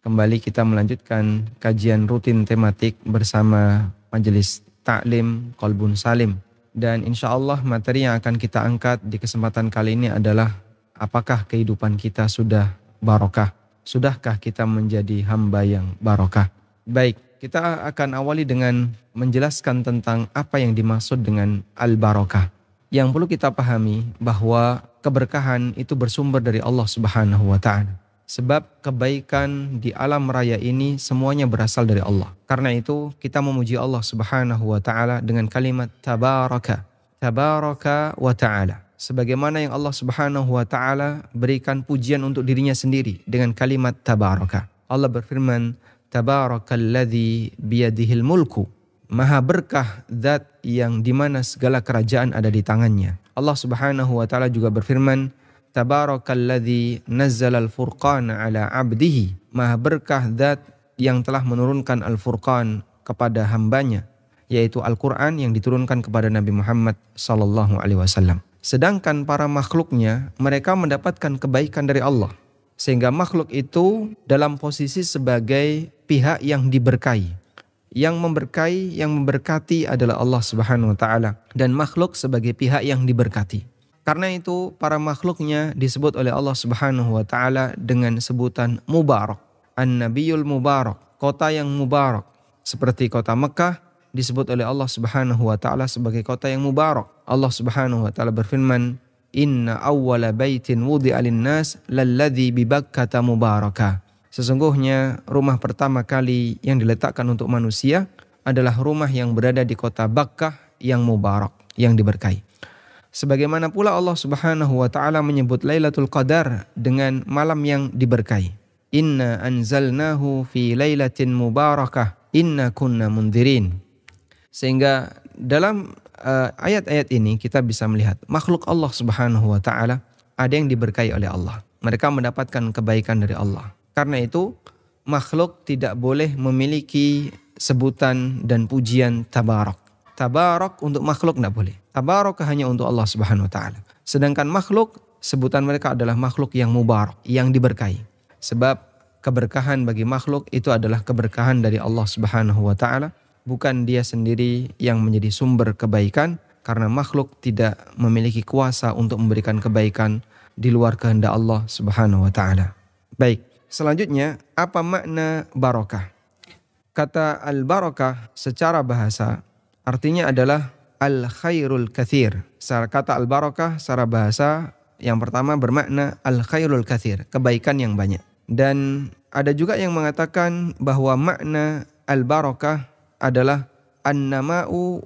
Kembali kita melanjutkan kajian rutin tematik bersama Majelis Taklim Kolbun Salim. Dan insya Allah materi yang akan kita angkat di kesempatan kali ini adalah apakah kehidupan kita sudah barokah? Sudahkah kita menjadi hamba yang barokah? Baik, kita akan awali dengan menjelaskan tentang apa yang dimaksud dengan al-barokah. Yang perlu kita pahami bahwa keberkahan itu bersumber dari Allah Subhanahu wa taala. Sebab kebaikan di alam raya ini semuanya berasal dari Allah. Karena itu kita memuji Allah Subhanahu wa taala dengan kalimat tabaraka. Tabaraka wa taala. Sebagaimana yang Allah Subhanahu wa taala berikan pujian untuk dirinya sendiri dengan kalimat tabaraka. Allah berfirman, "Tabarakalladzi biyadihil mulku." Maha berkah zat yang di mana segala kerajaan ada di tangannya. Allah Subhanahu wa taala juga berfirman, Tabarakalladzi nazzala al-furqan ala abdihi. Maha berkah zat yang telah menurunkan al-furqan kepada hambanya yaitu Al-Quran yang diturunkan kepada Nabi Muhammad Sallallahu Alaihi Wasallam. Sedangkan para makhluknya mereka mendapatkan kebaikan dari Allah sehingga makhluk itu dalam posisi sebagai pihak yang diberkahi. Yang memberkahi, yang memberkati adalah Allah Subhanahu wa taala dan makhluk sebagai pihak yang diberkati. Karena itu para makhluknya disebut oleh Allah Subhanahu wa taala dengan sebutan mubarak. An-Nabiyul Mubarak, kota yang mubarak. Seperti kota Mekah disebut oleh Allah Subhanahu wa taala sebagai kota yang mubarak. Allah Subhanahu wa taala berfirman, "Inna awwala baitin wudi'a lin-nas lalladzi bi Bakkata mubaraka." Sesungguhnya rumah pertama kali yang diletakkan untuk manusia adalah rumah yang berada di kota Bakkah yang mubarak, yang diberkahi. Sebagaimana pula Allah Subhanahu wa taala menyebut Lailatul Qadar dengan malam yang diberkahi. Inna anzalnahu fi lailatin mubarakah inna kunna mundirin. Sehingga dalam uh, ayat-ayat ini kita bisa melihat makhluk Allah Subhanahu wa taala ada yang diberkahi oleh Allah. Mereka mendapatkan kebaikan dari Allah. Karena itu makhluk tidak boleh memiliki sebutan dan pujian tabarak. Tabarak untuk makhluk tidak boleh. Tabarak hanya untuk Allah Subhanahu wa taala. Sedangkan makhluk sebutan mereka adalah makhluk yang mubarak, yang diberkahi. Sebab keberkahan bagi makhluk itu adalah keberkahan dari Allah Subhanahu wa taala, bukan dia sendiri yang menjadi sumber kebaikan karena makhluk tidak memiliki kuasa untuk memberikan kebaikan di luar kehendak Allah Subhanahu wa taala. Baik, selanjutnya apa makna barokah? Kata al-barakah secara bahasa artinya adalah al khairul kathir. Secara kata al barakah secara bahasa yang pertama bermakna al khairul kathir, kebaikan yang banyak. Dan ada juga yang mengatakan bahwa makna al barakah adalah an-nama'u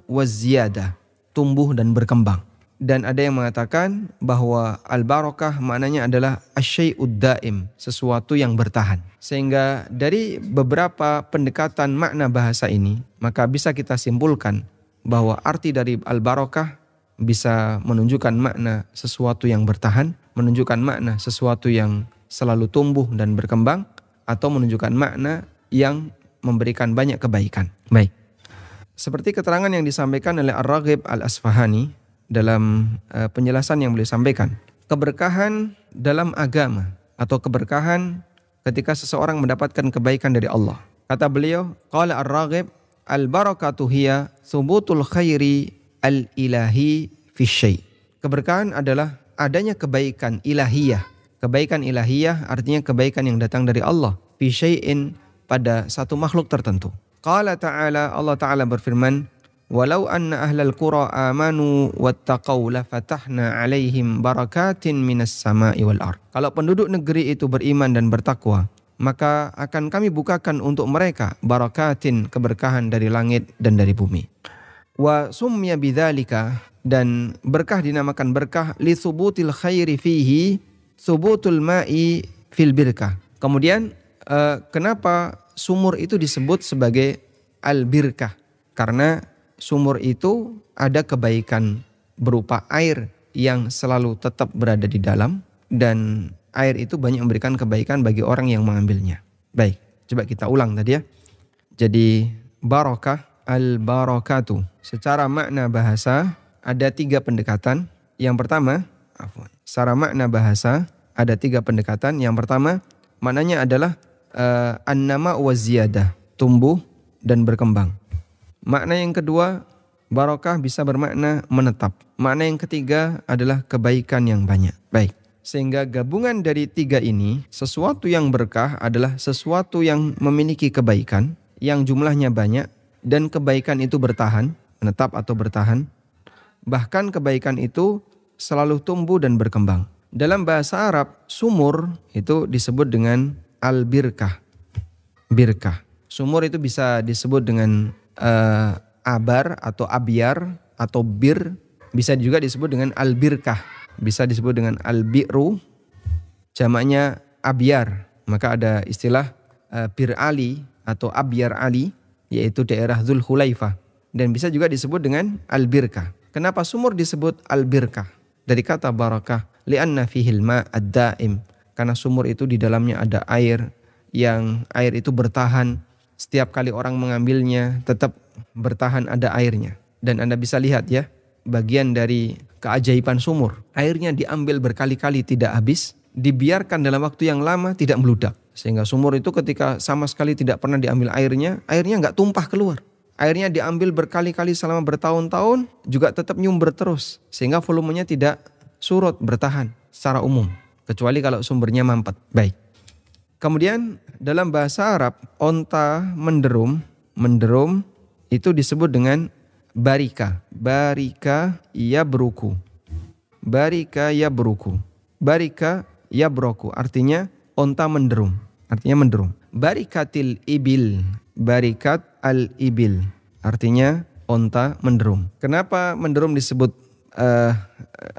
tumbuh dan berkembang. Dan ada yang mengatakan bahwa al-barakah maknanya adalah asyai'ud daim, sesuatu yang bertahan. Sehingga dari beberapa pendekatan makna bahasa ini, maka bisa kita simpulkan bahwa arti dari al-barakah bisa menunjukkan makna sesuatu yang bertahan, menunjukkan makna sesuatu yang selalu tumbuh dan berkembang, atau menunjukkan makna yang memberikan banyak kebaikan. Baik. Seperti keterangan yang disampaikan oleh Ar-Raghib Al-Asfahani dalam uh, penjelasan yang beliau sampaikan. Keberkahan dalam agama atau keberkahan ketika seseorang mendapatkan kebaikan dari Allah. Kata beliau, qala Ar-Raghib Al-barakatu hiya subutul khairi al-ilahi fi syai. Keberkahan adalah adanya kebaikan ilahiyah. Kebaikan ilahiyah artinya kebaikan yang datang dari Allah fi syai'in pada satu makhluk tertentu. Qala ta'ala Allah ta'ala berfirman Walau anna ahlal qura amanu wattaqaw la fatahna alaihim barakatin minas sama'i wal ard. Kalau penduduk negeri itu beriman dan bertakwa, maka akan kami bukakan untuk mereka barakatin keberkahan dari langit dan dari bumi. Wa sumya bidzalika dan berkah dinamakan berkah li subutil khairi fihi subutul ma'i fil birkah. Kemudian uh, kenapa sumur itu disebut sebagai al birkah? Karena sumur itu ada kebaikan berupa air yang selalu tetap berada di dalam dan air itu banyak memberikan kebaikan bagi orang yang mengambilnya. Baik, coba kita ulang tadi ya. Jadi barokah al-barakatu. Secara makna bahasa ada tiga pendekatan. Yang pertama, afwan. Secara makna bahasa ada tiga pendekatan. Yang pertama, maknanya adalah uh, an-nama tumbuh dan berkembang. Makna yang kedua, barokah bisa bermakna menetap. Makna yang ketiga adalah kebaikan yang banyak. Baik. Sehingga gabungan dari tiga ini, sesuatu yang berkah adalah sesuatu yang memiliki kebaikan, yang jumlahnya banyak, dan kebaikan itu bertahan, menetap atau bertahan. Bahkan kebaikan itu selalu tumbuh dan berkembang. Dalam bahasa Arab, sumur itu disebut dengan al-birkah. Birkah. Sumur itu bisa disebut dengan uh, abar atau abiar atau bir. Bisa juga disebut dengan al-birkah bisa disebut dengan al-bi'ru jamaknya abyar. Maka ada istilah uh, bir ali atau abyar ali yaitu daerah Dzul Hulaifah dan bisa juga disebut dengan al-birkah kenapa sumur disebut al-birkah dari kata barakah li'anna fihil ad-daim. Karena sumur itu di dalamnya ada air yang air itu bertahan. Setiap kali orang mengambilnya tetap bertahan ada airnya. Dan Anda bisa lihat ya bagian dari keajaiban sumur. Airnya diambil berkali-kali tidak habis, dibiarkan dalam waktu yang lama tidak meludak. Sehingga sumur itu ketika sama sekali tidak pernah diambil airnya, airnya nggak tumpah keluar. Airnya diambil berkali-kali selama bertahun-tahun juga tetap nyumber terus. Sehingga volumenya tidak surut bertahan secara umum. Kecuali kalau sumbernya mampet. Baik. Kemudian dalam bahasa Arab, onta menderum, menderum itu disebut dengan barika. Barika ya beruku. Barika ya beruku. Barika ya beruku. Artinya onta menderum. Artinya menderum. Barikatil ibil. Barikat al ibil. Artinya onta menderum. Kenapa menderum disebut uh,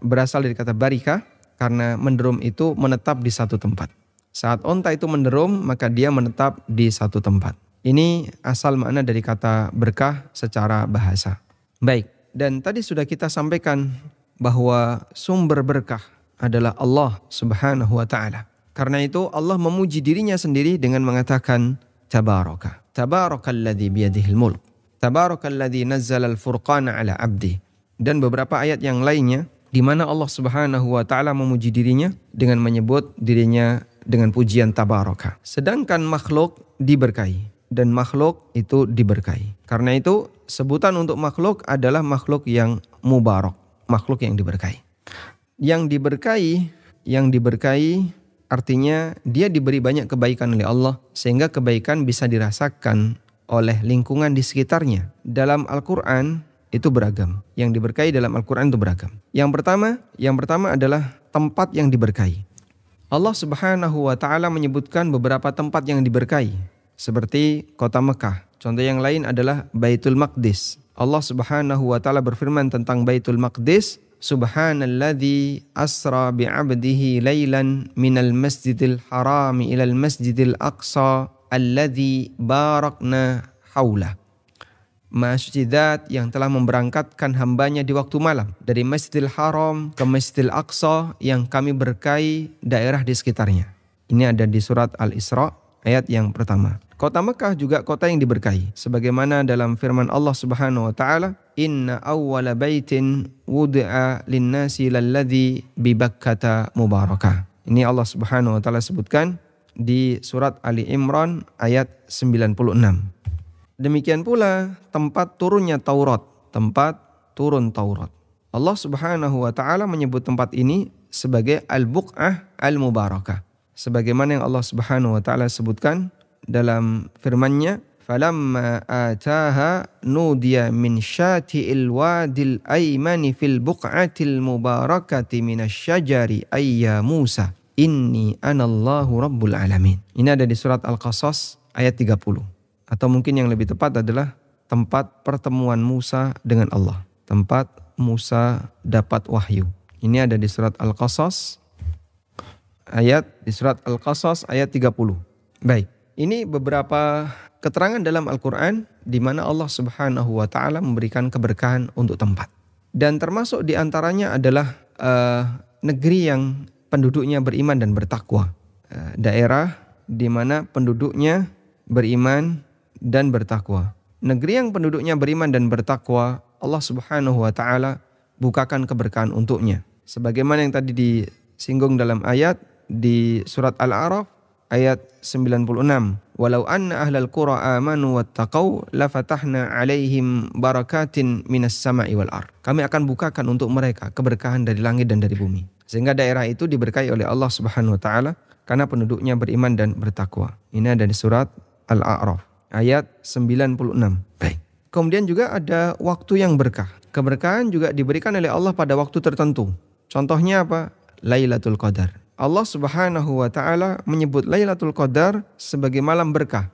berasal dari kata barika? Karena menderum itu menetap di satu tempat. Saat onta itu menderum, maka dia menetap di satu tempat. Ini asal makna dari kata berkah secara bahasa. Baik, dan tadi sudah kita sampaikan bahwa sumber berkah adalah Allah Subhanahu wa taala. Karena itu Allah memuji dirinya sendiri dengan mengatakan tabaraka. Tabarakalladzi biyadihil mulk. Tabarakalladzi nazzala al-furqana ala 'abdi. Dan beberapa ayat yang lainnya di mana Allah Subhanahu wa taala memuji dirinya dengan menyebut dirinya dengan pujian tabaraka. Sedangkan makhluk diberkahi dan makhluk itu diberkahi. Karena itu sebutan untuk makhluk adalah makhluk yang mubarak, makhluk yang diberkahi. Yang diberkahi, yang diberkahi artinya dia diberi banyak kebaikan oleh Allah sehingga kebaikan bisa dirasakan oleh lingkungan di sekitarnya. Dalam Al-Qur'an itu beragam. Yang diberkahi dalam Al-Qur'an itu beragam. Yang pertama, yang pertama adalah tempat yang diberkahi. Allah Subhanahu wa taala menyebutkan beberapa tempat yang diberkahi seperti kota Mekah. Contoh yang lain adalah Baitul Maqdis. Allah Subhanahu wa taala berfirman tentang Baitul Maqdis, Subhanalladzi asra bi'abdihi lailan minal masjidil harami ilal masjidil aqsa alladzi barakna haula. Masjidat yang telah memberangkatkan hambanya di waktu malam dari Masjidil Haram ke Masjidil Aqsa yang kami berkahi daerah di sekitarnya. Ini ada di surat Al-Isra ayat yang pertama. Kota Mekah juga kota yang diberkahi. Sebagaimana dalam firman Allah Subhanahu wa taala, "Inna awwala baitin wudi'a lin-nasi lalladzi bi Bakkata mubarakah." Ini Allah Subhanahu wa taala sebutkan di surat Ali Imran ayat 96. Demikian pula tempat turunnya Taurat, tempat turun Taurat. Allah Subhanahu wa taala menyebut tempat ini sebagai al-buq'ah al-mubarakah. Sebagaimana yang Allah Subhanahu wa taala sebutkan dalam firman-Nya falamma ataha nudiya min syati'il wadil aymani fil buq'atil mubarakati minasyajari ayya Musa inni anallahu rabbul alamin. Ini ada di surat Al-Qasas ayat 30. Atau mungkin yang lebih tepat adalah tempat pertemuan Musa dengan Allah. Tempat Musa dapat wahyu. Ini ada di surat Al-Qasas ayat di surat Al-Qasas ayat 30. Baik. Ini beberapa keterangan dalam Al-Quran di mana Allah Subhanahu wa Ta'ala memberikan keberkahan untuk tempat, dan termasuk di antaranya adalah uh, negeri yang penduduknya beriman dan bertakwa, uh, daerah di mana penduduknya beriman dan bertakwa. Negeri yang penduduknya beriman dan bertakwa, Allah Subhanahu wa Ta'ala bukakan keberkahan untuknya, sebagaimana yang tadi disinggung dalam ayat di surat Al-A'raf ayat 96. Walau anna ahlal qura amanu wattaqau lafatahna alaihim barakatin minas sama'i wal ar. Kami akan bukakan untuk mereka keberkahan dari langit dan dari bumi. Sehingga daerah itu diberkahi oleh Allah Subhanahu wa taala karena penduduknya beriman dan bertakwa. Ini ada di surat Al-A'raf ayat 96. Baik. Kemudian juga ada waktu yang berkah. Keberkahan juga diberikan oleh Allah pada waktu tertentu. Contohnya apa? Lailatul Qadar. Allah Subhanahu wa taala menyebut Lailatul Qadar sebagai malam berkah.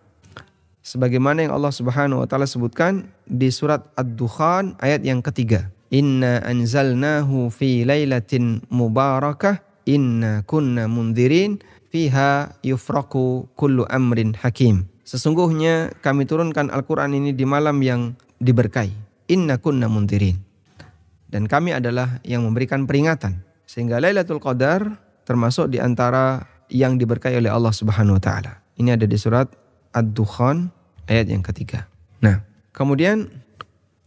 Sebagaimana yang Allah Subhanahu wa taala sebutkan di surat Ad-Dukhan ayat yang ketiga. Inna anzalnahu fi lailatin mubarakah inna kunna mundirin fiha yufraku kullu amrin hakim. Sesungguhnya kami turunkan Al-Quran ini di malam yang diberkahi. Inna kunna mundirin. Dan kami adalah yang memberikan peringatan. Sehingga Lailatul Qadar termasuk di antara yang diberkahi oleh Allah Subhanahu wa taala. Ini ada di surat Ad-Dukhan ayat yang ketiga. Nah, kemudian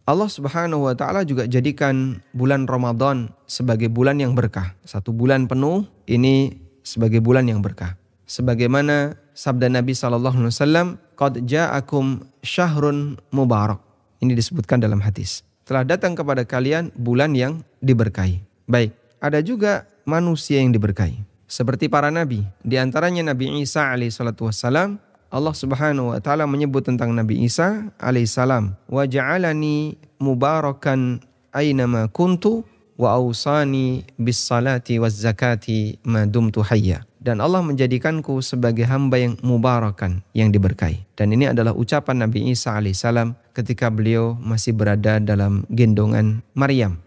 Allah Subhanahu wa taala juga jadikan bulan Ramadan sebagai bulan yang berkah. Satu bulan penuh ini sebagai bulan yang berkah. Sebagaimana sabda Nabi sallallahu alaihi wasallam, "Qad ja'akum syahrun mubarak." Ini disebutkan dalam hadis. Telah datang kepada kalian bulan yang diberkahi. Baik, ada juga manusia yang diberkahi. Seperti para nabi, di antaranya Nabi Isa alaihissalatu wassalam, Allah Subhanahu wa taala menyebut tentang Nabi Isa alaihissalam, "Wa ja'alani mubarakan aynama kuntu wa ausani bis salati waz zakati ma dumtu hayya." Dan Allah menjadikanku sebagai hamba yang mubarakan, yang diberkahi. Dan ini adalah ucapan Nabi Isa alaihissalam ketika beliau masih berada dalam gendongan Maryam.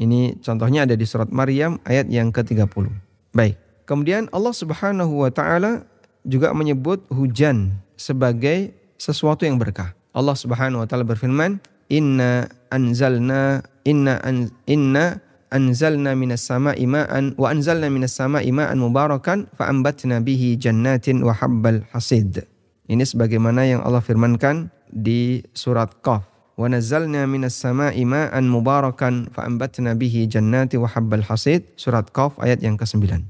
Ini contohnya ada di surat Maryam ayat yang ke-30. Baik. Kemudian Allah Subhanahu wa taala juga menyebut hujan sebagai sesuatu yang berkah. Allah Subhanahu wa taala berfirman, "Inna anzalna inna an, inna anzalna minas sama'i ma'an wa anzalna minas sama'i ma'an mubarakan fa ambatna bihi jannatin wa habbal hasid." Ini sebagaimana yang Allah firmankan di surat Qaf wa nazzalna minas sama'i ma'an mubarakan fa ambatna bihi jannati wa surat Qaf ayat yang ke-9.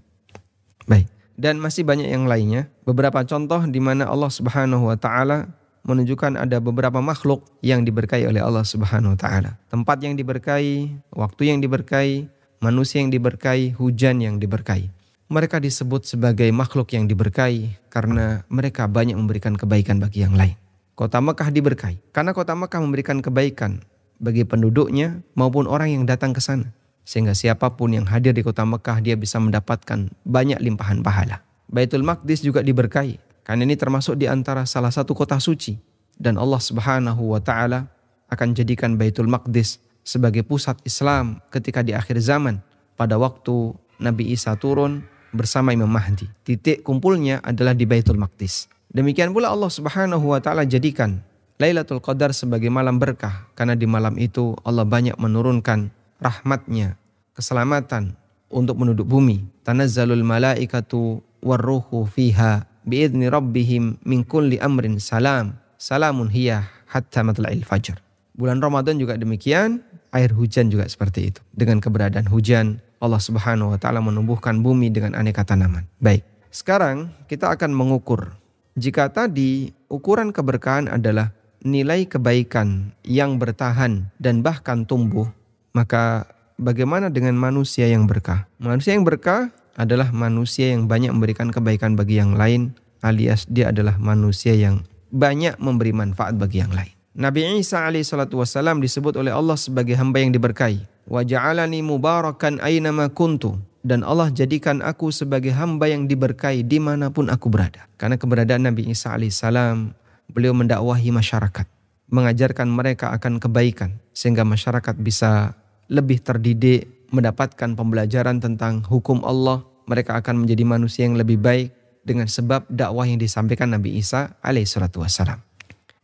Baik. Dan masih banyak yang lainnya. Beberapa contoh di mana Allah Subhanahu wa taala menunjukkan ada beberapa makhluk yang diberkahi oleh Allah Subhanahu wa taala. Tempat yang diberkahi, waktu yang diberkahi, manusia yang diberkahi, hujan yang diberkahi. Mereka disebut sebagai makhluk yang diberkahi karena mereka banyak memberikan kebaikan bagi yang lain. Kota Mekah diberkahi. Karena kota Mekah memberikan kebaikan bagi penduduknya maupun orang yang datang ke sana. Sehingga siapa pun yang hadir di kota Mekah dia bisa mendapatkan banyak limpahan pahala. Baitul Maqdis juga diberkahi. Karena ini termasuk di antara salah satu kota suci. Dan Allah subhanahu wa ta'ala akan jadikan Baitul Maqdis sebagai pusat Islam ketika di akhir zaman. Pada waktu Nabi Isa turun bersama Imam Mahdi. Titik kumpulnya adalah di Baitul Maqdis. Demikian pula Allah Subhanahu wa taala jadikan Lailatul Qadar sebagai malam berkah karena di malam itu Allah banyak menurunkan rahmatnya, keselamatan untuk penduduk bumi. Tanazzalul malaikatu warruhu fiha biidni rabbihim min kulli amrin salam. Salamun hiya hatta matla'il fajr. Bulan Ramadan juga demikian, air hujan juga seperti itu. Dengan keberadaan hujan, Allah Subhanahu wa taala menumbuhkan bumi dengan aneka tanaman. Baik, sekarang kita akan mengukur jika tadi ukuran keberkahan adalah nilai kebaikan yang bertahan dan bahkan tumbuh, maka bagaimana dengan manusia yang berkah? Manusia yang berkah adalah manusia yang banyak memberikan kebaikan bagi yang lain, alias dia adalah manusia yang banyak memberi manfaat bagi yang lain. Nabi Isa alaihissalatu wassalam disebut oleh Allah sebagai hamba yang diberkahi. Wa ja'alani mubarakan aynama kuntu dan Allah jadikan aku sebagai hamba yang diberkahi di mana pun aku berada. Karena keberadaan Nabi Isa alaihissalam, beliau mendakwahi masyarakat, mengajarkan mereka akan kebaikan, sehingga masyarakat bisa lebih terdidik, mendapatkan pembelajaran tentang hukum Allah, mereka akan menjadi manusia yang lebih baik dengan sebab dakwah yang disampaikan Nabi Isa alaihissalatu wassalam.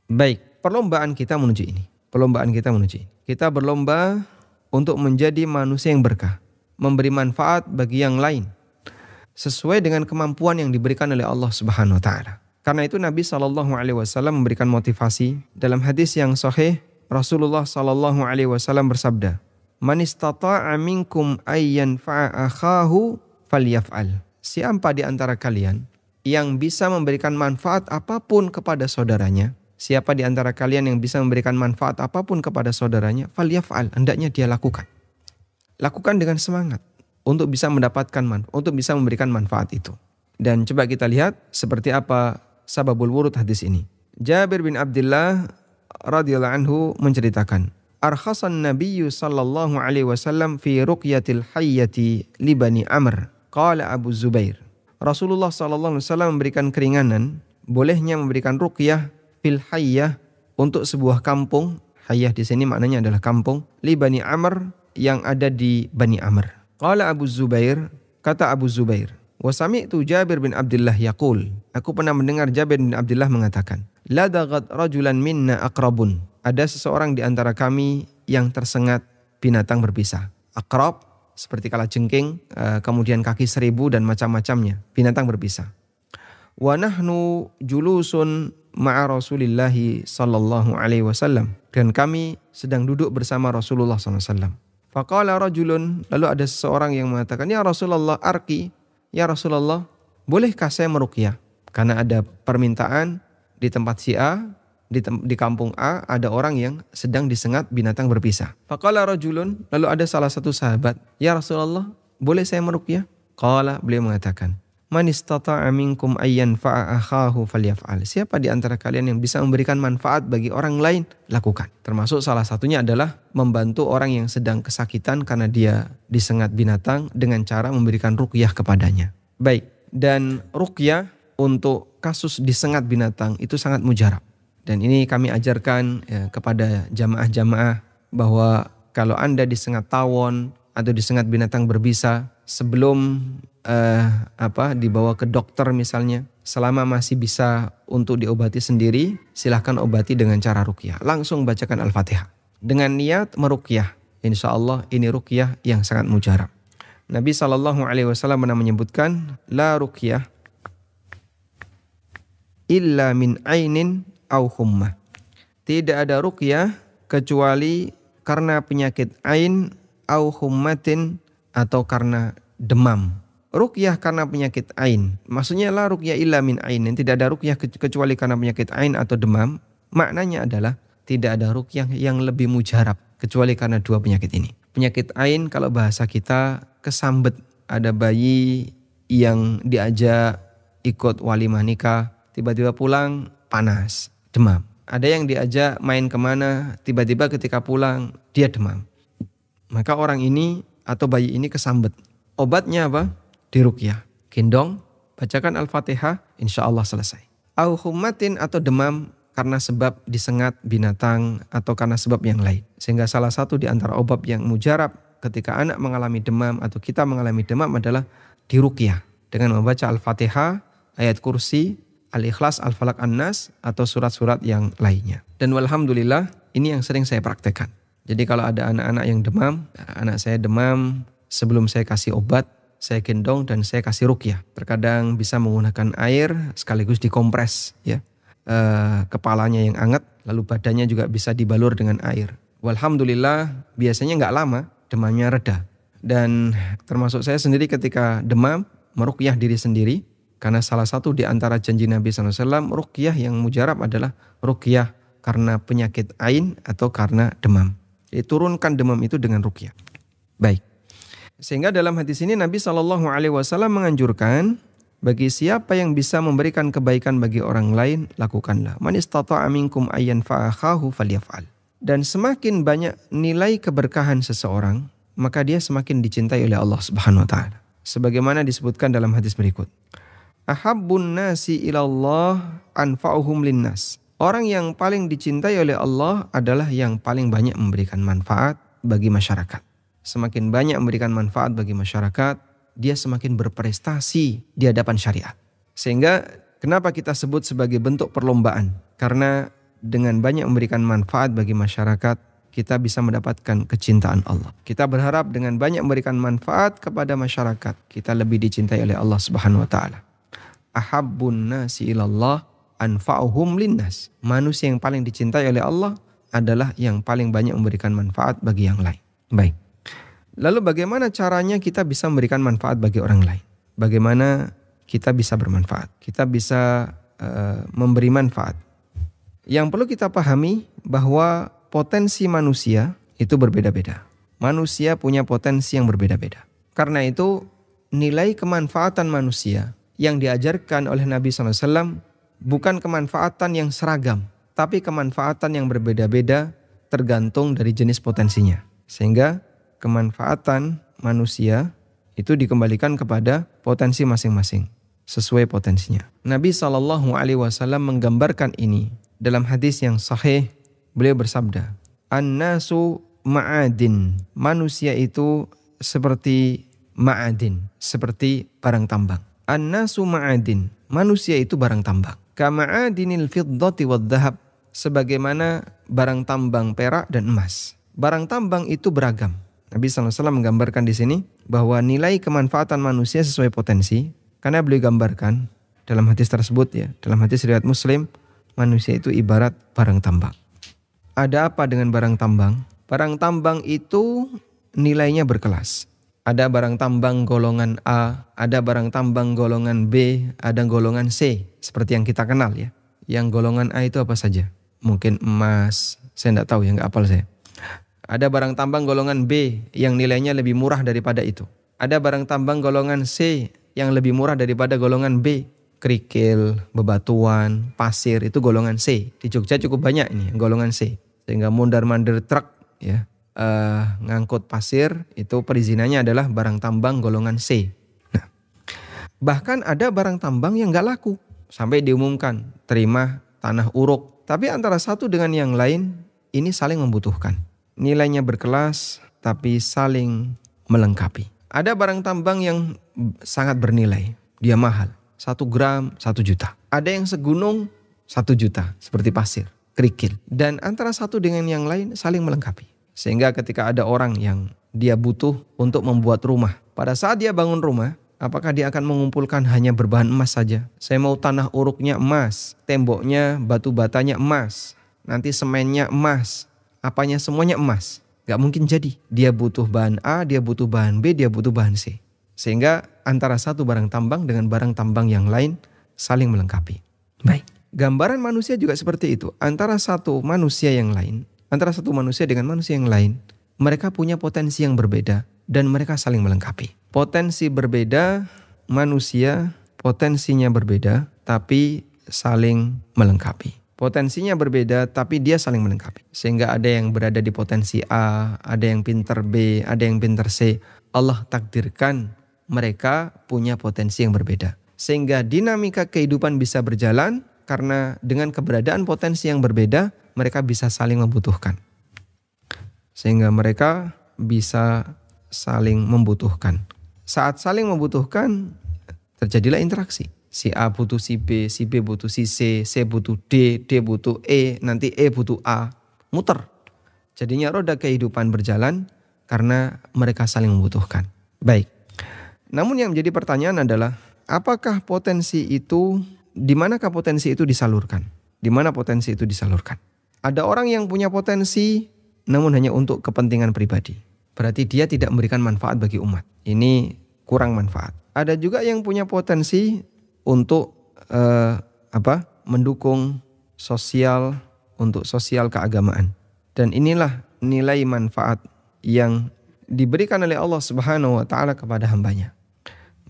Baik, perlombaan kita menuju ini. Perlombaan kita menuju ini. Kita berlomba untuk menjadi manusia yang berkah memberi manfaat bagi yang lain sesuai dengan kemampuan yang diberikan oleh Allah Subhanahu wa taala. Karena itu Nabi Shallallahu alaihi wasallam memberikan motivasi dalam hadis yang sahih Rasulullah Shallallahu alaihi wasallam bersabda, "Man istata'a minkum ayyan fa'a akhahu falyaf'al." Siapa di antara kalian yang bisa memberikan manfaat apa pun kepada saudaranya, siapa di antara kalian yang bisa memberikan manfaat apa pun kepada saudaranya, falyaf'al, hendaknya dia lakukan. Lakukan dengan semangat untuk bisa mendapatkan manfaat, untuk bisa memberikan manfaat itu. Dan coba kita lihat seperti apa sababul wurud hadis ini. Jabir bin Abdullah radhiyallahu anhu menceritakan, arkhasan Nabi sallallahu alaihi wasallam fi ruqyatil hayyati li Bani Amr. Qala Abu Zubair. Rasulullah sallallahu alaihi wasallam memberikan keringanan bolehnya memberikan ruqyah fil hayyah untuk sebuah kampung. Hayyah di sini maknanya adalah kampung li Bani Amr yang ada di Bani Amr. Qala Abu Zubair, kata Abu Zubair, wa sami'tu Jabir bin Abdullah yaqul. Aku pernah mendengar Jabir bin Abdullah mengatakan, la dagat rajulan minna aqrabun ada seseorang di antara kami yang tersengat binatang berbisa. Akrab seperti kala jengking, eh, kemudian kaki seribu dan macam-macamnya, binatang berbisa. Wa nahnu julusun ma'a Rasulillahi sallallahu alaihi wasallam dan kami sedang duduk bersama Rasulullah SAW. Faqala rajulun, lalu ada seseorang yang mengatakan, "Ya Rasulullah, arki, ya Rasulullah, bolehkah saya meruqyah?" Karena ada permintaan di tempat si A, di, di kampung A ada orang yang sedang disengat binatang berpisah. Faqala rajulun, lalu ada salah satu sahabat, "Ya Rasulullah, boleh saya meruqyah?" Qala, beliau mengatakan, "Man istata'a minkum ayyan fa'a akhahu falyaf'al." Siapa di antara kalian yang bisa memberikan manfaat bagi orang lain, lakukan. Termasuk salah satunya adalah membantu orang yang sedang kesakitan karena dia disengat binatang dengan cara memberikan ruqyah kepadanya. Baik, dan ruqyah untuk kasus disengat binatang itu sangat mujarab. Dan ini kami ajarkan ya, kepada jamaah-jamaah bahwa kalau Anda disengat tawon atau disengat binatang berbisa sebelum uh, apa dibawa ke dokter misalnya, selama masih bisa untuk diobati sendiri, silahkan obati dengan cara rukyah. Langsung bacakan Al-Fatihah. Dengan niat merukyah. Insya Allah ini rukyah yang sangat mujarab. Nabi Shallallahu Alaihi Wasallam pernah menyebutkan la rukyah illa min ainin au hummah. Tidak ada ruqyah kecuali karena penyakit ain au hummatin atau karena demam. Ruqyah karena penyakit ain. Maksudnya la ruqyah illa min ainin. Tidak ada ruqyah kecuali karena penyakit ain atau demam. Maknanya adalah tidak ada ruqyah yang lebih mujarab kecuali karena dua penyakit ini. Penyakit ain kalau bahasa kita kesambet. Ada bayi yang diajak ikut wali nikah, tiba-tiba pulang panas demam. Ada yang diajak main ke mana, tiba-tiba ketika pulang dia demam. Maka orang ini atau bayi ini kesambet. Obatnya apa? Dirukyah. Gendong, bacakan Al-Fatihah, insya Allah selesai. Au hummatin atau demam karena sebab disengat binatang atau karena sebab yang lain. Sehingga salah satu di antara obat yang mujarab ketika anak mengalami demam atau kita mengalami demam adalah dirukyah dengan membaca Al-Fatihah, ayat kursi, Al-Ikhlas, Al-Falak, An-Nas atau surat-surat yang lainnya. Dan walhamdulillah ini yang sering saya praktekkan. Jadi kalau ada anak-anak yang demam, anak saya demam sebelum saya kasih obat, saya gendong dan saya kasih rukyah. Terkadang bisa menggunakan air sekaligus dikompres ya. E, kepalanya yang hangat, lalu badannya juga bisa dibalur dengan air. Walhamdulillah biasanya nggak lama demamnya reda. Dan termasuk saya sendiri ketika demam merukyah diri sendiri karena salah satu di antara janji Nabi SAW, rukyah yang mujarab adalah rukyah karena penyakit ain atau karena demam. Jadi turunkan demam itu dengan rukyah. Baik. Sehingga dalam hadis ini Nabi Shallallahu Alaihi Wasallam menganjurkan bagi siapa yang bisa memberikan kebaikan bagi orang lain, lakukanlah. Ayyan. Dan semakin banyak nilai keberkahan seseorang, maka dia semakin dicintai oleh Allah Subhanahu wa taala. Sebagaimana disebutkan dalam hadis berikut ahabbun nasi ilallah anfa'uhum linnas. Orang yang paling dicintai oleh Allah adalah yang paling banyak memberikan manfaat bagi masyarakat. Semakin banyak memberikan manfaat bagi masyarakat, dia semakin berprestasi di hadapan syariat. Sehingga kenapa kita sebut sebagai bentuk perlombaan? Karena dengan banyak memberikan manfaat bagi masyarakat, kita bisa mendapatkan kecintaan Allah. Kita berharap dengan banyak memberikan manfaat kepada masyarakat, kita lebih dicintai oleh Allah Subhanahu wa taala ahabbun nasi ilallah anfa'uhum linnas. Manusia yang paling dicintai oleh Allah adalah yang paling banyak memberikan manfaat bagi yang lain. Baik. Lalu bagaimana caranya kita bisa memberikan manfaat bagi orang lain? Bagaimana kita bisa bermanfaat. Kita bisa uh, memberi manfaat. Yang perlu kita pahami bahwa potensi manusia itu berbeda-beda. Manusia punya potensi yang berbeda-beda. Karena itu nilai kemanfaatan manusia yang diajarkan oleh Nabi SAW bukan kemanfaatan yang seragam, tapi kemanfaatan yang berbeda-beda tergantung dari jenis potensinya. Sehingga kemanfaatan manusia itu dikembalikan kepada potensi masing-masing sesuai potensinya. Nabi Shallallahu Alaihi Wasallam menggambarkan ini dalam hadis yang sahih. Beliau bersabda, "An-nasu ma'adin." Manusia itu seperti ma'adin, seperti barang tambang. An-nasu ma'adin. Manusia itu barang tambang. Kama'adinil fiddati wad dahab. Sebagaimana barang tambang perak dan emas. Barang tambang itu beragam Nabi SAW menggambarkan di sini bahwa nilai kemanfaatan manusia sesuai potensi karena beliau gambarkan dalam hadis tersebut ya, dalam hadis riwayat Muslim, manusia itu ibarat barang tambang. Ada apa dengan barang tambang? Barang tambang itu nilainya berkelas. Ada barang tambang golongan A, ada barang tambang golongan B, ada golongan C, seperti yang kita kenal ya. Yang golongan A itu apa saja? Mungkin emas, saya tidak tahu ya, nggak apal saya. Ada barang tambang golongan B yang nilainya lebih murah daripada itu. Ada barang tambang golongan C yang lebih murah daripada golongan B. Kerikil, bebatuan, pasir itu golongan C. Di Jogja cukup banyak ini golongan C. Sehingga mondar-mandir truk ya uh, ngangkut pasir itu perizinannya adalah barang tambang golongan C. Nah, bahkan ada barang tambang yang nggak laku sampai diumumkan terima tanah uruk. Tapi antara satu dengan yang lain ini saling membutuhkan nilainya berkelas tapi saling melengkapi. Ada barang tambang yang sangat bernilai, dia mahal. Satu gram, satu juta. Ada yang segunung, satu juta, seperti pasir, kerikil. Dan antara satu dengan yang lain saling melengkapi. Sehingga ketika ada orang yang dia butuh untuk membuat rumah. Pada saat dia bangun rumah, apakah dia akan mengumpulkan hanya berbahan emas saja? Saya mau tanah uruknya emas, temboknya, batu batanya emas, nanti semennya emas, apanya semuanya emas. Gak mungkin jadi. Dia butuh bahan A, dia butuh bahan B, dia butuh bahan C. Sehingga antara satu barang tambang dengan barang tambang yang lain saling melengkapi. Baik. Gambaran manusia juga seperti itu. Antara satu manusia yang lain, antara satu manusia dengan manusia yang lain, mereka punya potensi yang berbeda dan mereka saling melengkapi. Potensi berbeda, manusia potensinya berbeda, tapi saling melengkapi. Potensinya berbeda tapi dia saling melengkapi. Sehingga ada yang berada di potensi A, ada yang pinter B, ada yang pinter C. Allah takdirkan mereka punya potensi yang berbeda. Sehingga dinamika kehidupan bisa berjalan karena dengan keberadaan potensi yang berbeda mereka bisa saling membutuhkan. Sehingga mereka bisa saling membutuhkan. Saat saling membutuhkan terjadilah interaksi si A butuh si B, si B butuh si C, C butuh D, D butuh E, nanti E butuh A. Muter. Jadinya roda kehidupan berjalan karena mereka saling membutuhkan. Baik. Namun yang menjadi pertanyaan adalah apakah potensi itu di manakah potensi itu disalurkan? Di mana potensi itu disalurkan? Ada orang yang punya potensi namun hanya untuk kepentingan pribadi. Berarti dia tidak memberikan manfaat bagi umat. Ini kurang manfaat. Ada juga yang punya potensi untuk uh, apa? mendukung sosial untuk sosial keagamaan. Dan inilah nilai manfaat yang diberikan oleh Allah Subhanahu wa taala kepada hambanya.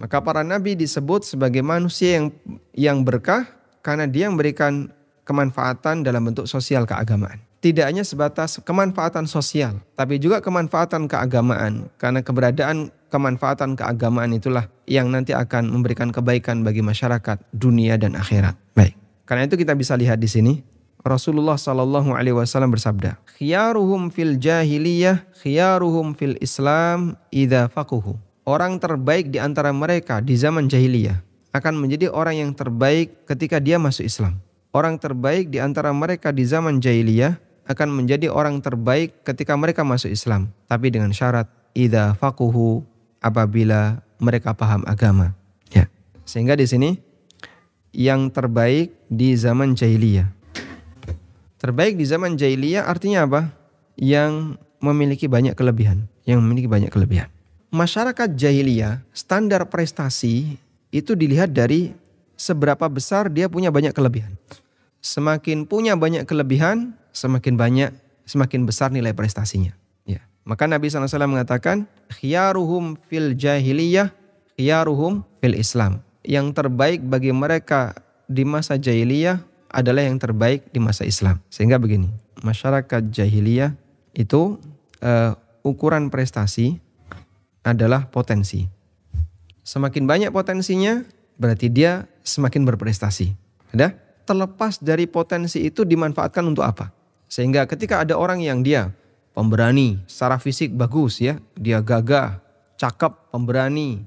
Maka para nabi disebut sebagai manusia yang yang berkah karena dia memberikan kemanfaatan dalam bentuk sosial keagamaan. Tidak hanya sebatas kemanfaatan sosial, tapi juga kemanfaatan keagamaan karena keberadaan kemanfaatan keagamaan itulah yang nanti akan memberikan kebaikan bagi masyarakat dunia dan akhirat. Baik. Karena itu kita bisa lihat di sini Rasulullah Shallallahu Alaihi Wasallam bersabda, "Khiyaruhum fil jahiliyah, khiyaruhum fil Islam, ida fakuhu." Orang terbaik di antara mereka di zaman jahiliyah akan menjadi orang yang terbaik ketika dia masuk Islam. Orang terbaik di antara mereka di zaman jahiliyah akan menjadi orang terbaik ketika mereka masuk Islam, tapi dengan syarat ida fakuhu apabila mereka paham agama. Ya. Sehingga di sini yang terbaik di zaman jahiliyah. Terbaik di zaman jahiliyah artinya apa? Yang memiliki banyak kelebihan, yang memiliki banyak kelebihan. Masyarakat jahiliyah standar prestasi itu dilihat dari seberapa besar dia punya banyak kelebihan. Semakin punya banyak kelebihan, semakin banyak, semakin besar nilai prestasinya. Maka Nabi SAW mengatakan, khiyaruhum fil jahiliyah, khiyaruhum fil Islam. Yang terbaik bagi mereka di masa jahiliyah adalah yang terbaik di masa Islam. Sehingga begini, masyarakat jahiliyah itu uh, ukuran prestasi adalah potensi. Semakin banyak potensinya, berarti dia semakin berprestasi. Ada? Terlepas dari potensi itu dimanfaatkan untuk apa? Sehingga ketika ada orang yang dia pemberani, secara fisik bagus ya, dia gagah, cakep, pemberani,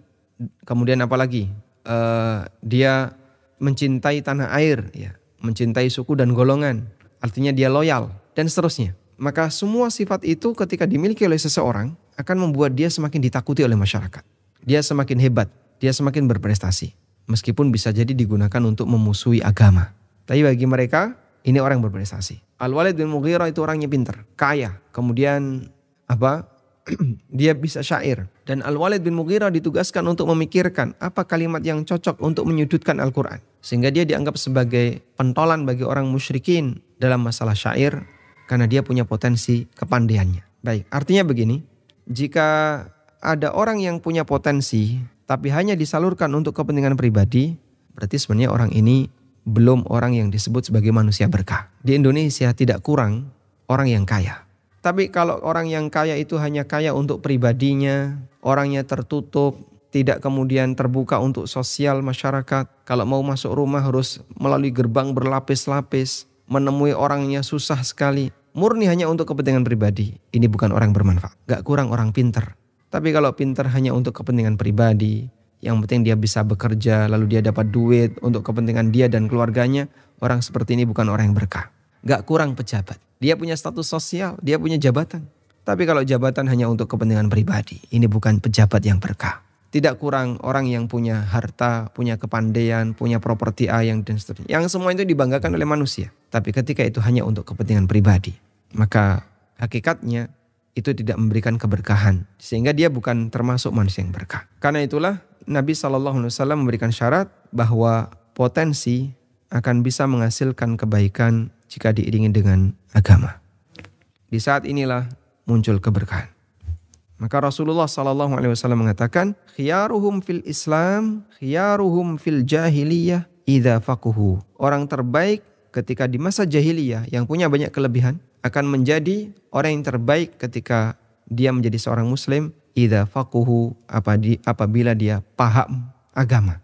kemudian apa lagi? Uh, dia mencintai tanah air, ya, mencintai suku dan golongan, artinya dia loyal dan seterusnya. Maka semua sifat itu ketika dimiliki oleh seseorang akan membuat dia semakin ditakuti oleh masyarakat. Dia semakin hebat, dia semakin berprestasi. Meskipun bisa jadi digunakan untuk memusuhi agama. Tapi bagi mereka, ini orang yang berprestasi. Al-Walid bin Mughirah itu orangnya pintar, kaya. Kemudian apa? dia bisa syair. Dan Al-Walid bin Mughirah ditugaskan untuk memikirkan apa kalimat yang cocok untuk menyudutkan Al-Quran. Sehingga dia dianggap sebagai pentolan bagi orang musyrikin dalam masalah syair karena dia punya potensi kepandaiannya. Baik, artinya begini, jika ada orang yang punya potensi tapi hanya disalurkan untuk kepentingan pribadi, berarti sebenarnya orang ini belum orang yang disebut sebagai manusia berkah. Di Indonesia tidak kurang orang yang kaya. Tapi kalau orang yang kaya itu hanya kaya untuk pribadinya, orangnya tertutup, tidak kemudian terbuka untuk sosial masyarakat. Kalau mau masuk rumah harus melalui gerbang berlapis-lapis, menemui orangnya susah sekali murni hanya untuk kepentingan pribadi, ini bukan orang bermanfaat. Gak kurang orang pinter. Tapi kalau pinter hanya untuk kepentingan pribadi, yang penting dia bisa bekerja, lalu dia dapat duit untuk kepentingan dia dan keluarganya, orang seperti ini bukan orang yang berkah. Gak kurang pejabat. Dia punya status sosial, dia punya jabatan. Tapi kalau jabatan hanya untuk kepentingan pribadi, ini bukan pejabat yang berkah. Tidak kurang orang yang punya harta, punya kepandaian, punya properti A yang dan seterusnya. Yang semua itu dibanggakan oleh manusia. Tapi ketika itu hanya untuk kepentingan pribadi, maka hakikatnya itu tidak memberikan keberkahan. Sehingga dia bukan termasuk manusia yang berkah. Karena itulah Nabi SAW memberikan syarat bahwa potensi akan bisa menghasilkan kebaikan jika diiringi dengan agama. Di saat inilah muncul keberkahan. Maka Rasulullah Sallallahu Alaihi Wasallam mengatakan, khiyaruhum fil Islam, khiyaruhum fil jahiliyah, idha fakuhu. Orang terbaik ketika di masa jahiliyah yang punya banyak kelebihan akan menjadi orang yang terbaik ketika dia menjadi seorang muslim idha fakuhu apabila dia paham agama.